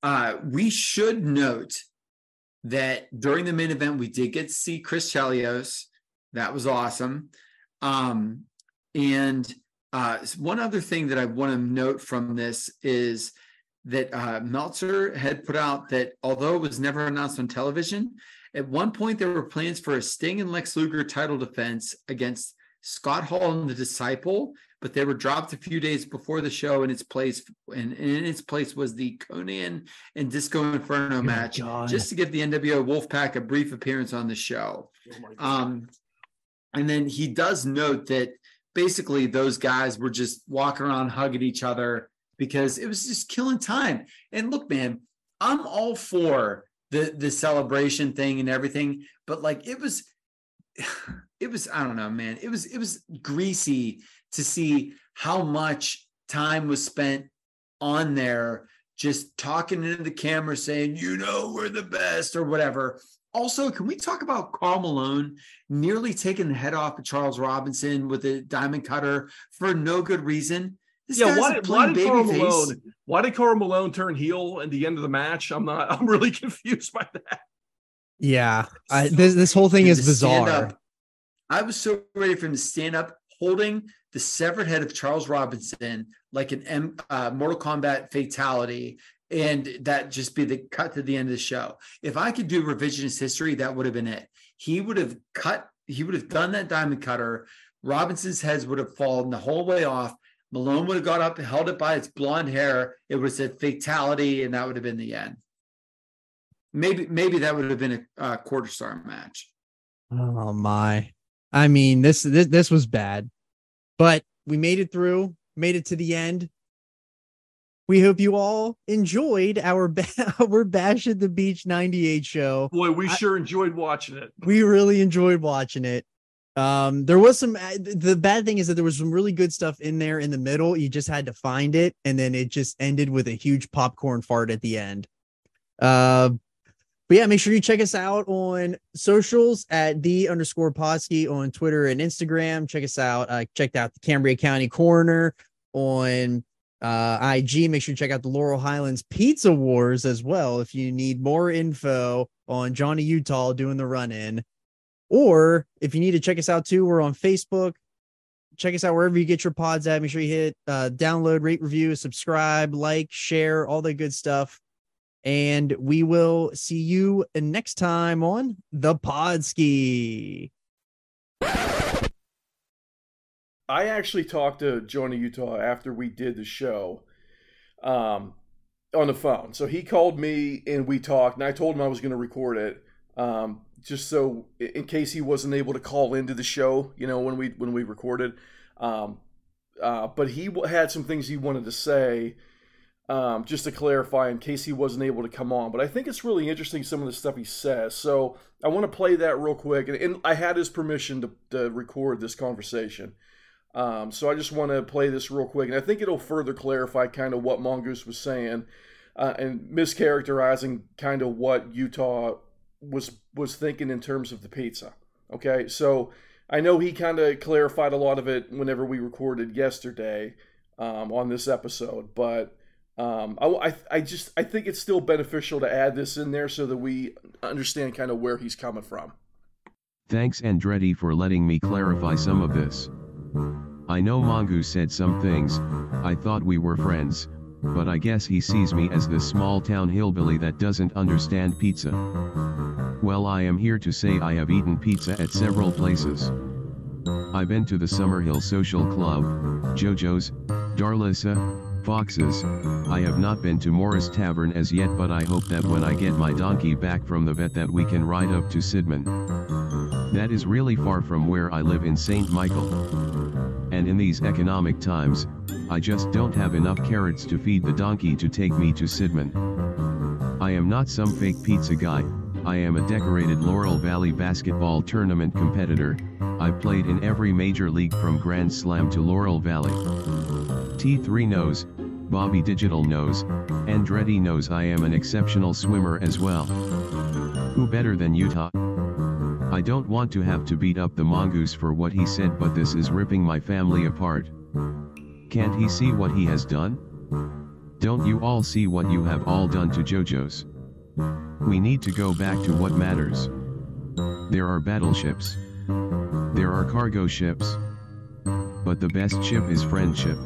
uh we should note that during the main event we did get to see Chris Chelios. That was awesome. Um and uh one other thing that I want to note from this is that uh Meltzer had put out that although it was never announced on television, at one point there were plans for a Sting and Lex Luger title defense against Scott Hall and the Disciple, but they were dropped a few days before the show. In its place, and, and in its place was the Konnan and Disco Inferno match, God. just to give the NWO Wolfpack a brief appearance on the show. Um, and then he does note that basically those guys were just walking around hugging each other because it was just killing time. And look, man, I'm all for the the celebration thing and everything, but like it was it was I don't know, man. It was it was greasy to see how much time was spent on there just talking into the camera saying, you know, we're the best or whatever. Also, can we talk about Karl Malone nearly taking the head off of Charles Robinson with a diamond cutter for no good reason? This yeah, why a did, why did Karl babyface. Malone why did Karl Malone turn heel at the end of the match? I'm not I'm really confused by that. Yeah. I, this this whole thing is bizarre. up. I was so ready for him to stand up holding the severed head of Charles Robinson like an M, uh, Mortal Kombat fatality, and that just be the cut to the end of the show. If I could do revisionist history, that would have been it. He would have cut, he would have done that diamond cutter. Robinson's heads would have fallen the whole way off. Malone would have got up, and held it by its blonde hair. It was a fatality, and that would have been the end. Maybe, maybe that would have been a uh, quarter star match. Oh my. I mean, this this this was bad. But we made it through, made it to the end. We hope you all enjoyed our ba- our Bash at the Beach 98 show. Boy, we I- sure enjoyed watching it. We really enjoyed watching it. Um, there was some. uh, The bad thing is that there was some really good stuff in there in the middle. You just had to find it, and then it just ended with a huge popcorn fart at the end. Uh, but yeah, make sure you check us out on socials at the underscore Podski on Twitter and Instagram. Check us out. Uh, checked out the Cambria County Coroner on uh, IG. Make sure you check out the Laurel Highlands Pizza Wars as well if you need more info on Johnny Utah doing the run in. Or if you need to check us out too, we're on Facebook. Check us out wherever you get your pods at. Make sure you hit uh, download, rate, review, subscribe, like, share, all the good stuff. And we will see you next time on the Podski. I actually talked to Johnny Utah after we did the show um, on the phone. So he called me and we talked, and I told him I was going to record it um, just so in case he wasn't able to call into the show, you know, when we when we recorded. Um, uh, but he had some things he wanted to say um, just to clarify in case he wasn't able to come on. But I think it's really interesting some of the stuff he says. So I want to play that real quick. And, and I had his permission to, to record this conversation. Um, so I just want to play this real quick. And I think it'll further clarify kind of what Mongoose was saying uh, and mischaracterizing kind of what Utah was was thinking in terms of the pizza. Okay, so I know he kind of clarified a lot of it whenever we recorded yesterday um, on this episode, but um, I, I, I just I think it's still beneficial to add this in there so that we understand kind of where he's coming from. Thanks Andretti for letting me clarify some of this. I know Mongoose said some things, I thought we were friends, but I guess he sees me as the small town hillbilly that doesn't understand pizza. Well I am here to say I have eaten pizza at several places. I've been to the Summerhill Social Club, Jojo's, Darlissa, Fox's, I have not been to Morris Tavern as yet but I hope that when I get my donkey back from the vet that we can ride up to Sidman. That is really far from where I live in St. Michael. And in these economic times, I just don't have enough carrots to feed the donkey to take me to Sidman. I am not some fake pizza guy, I am a decorated Laurel Valley basketball tournament competitor, I've played in every major league from Grand Slam to Laurel Valley. T3 knows, Bobby Digital knows, Andretti knows I am an exceptional swimmer as well. Who better than Utah? I don't want to have to beat up the mongoose for what he said but this is ripping my family apart. Can't he see what he has done? Don't you all see what you have all done to JoJo's? We need to go back to what matters. There are battleships. There are cargo ships. But the best ship is friendship.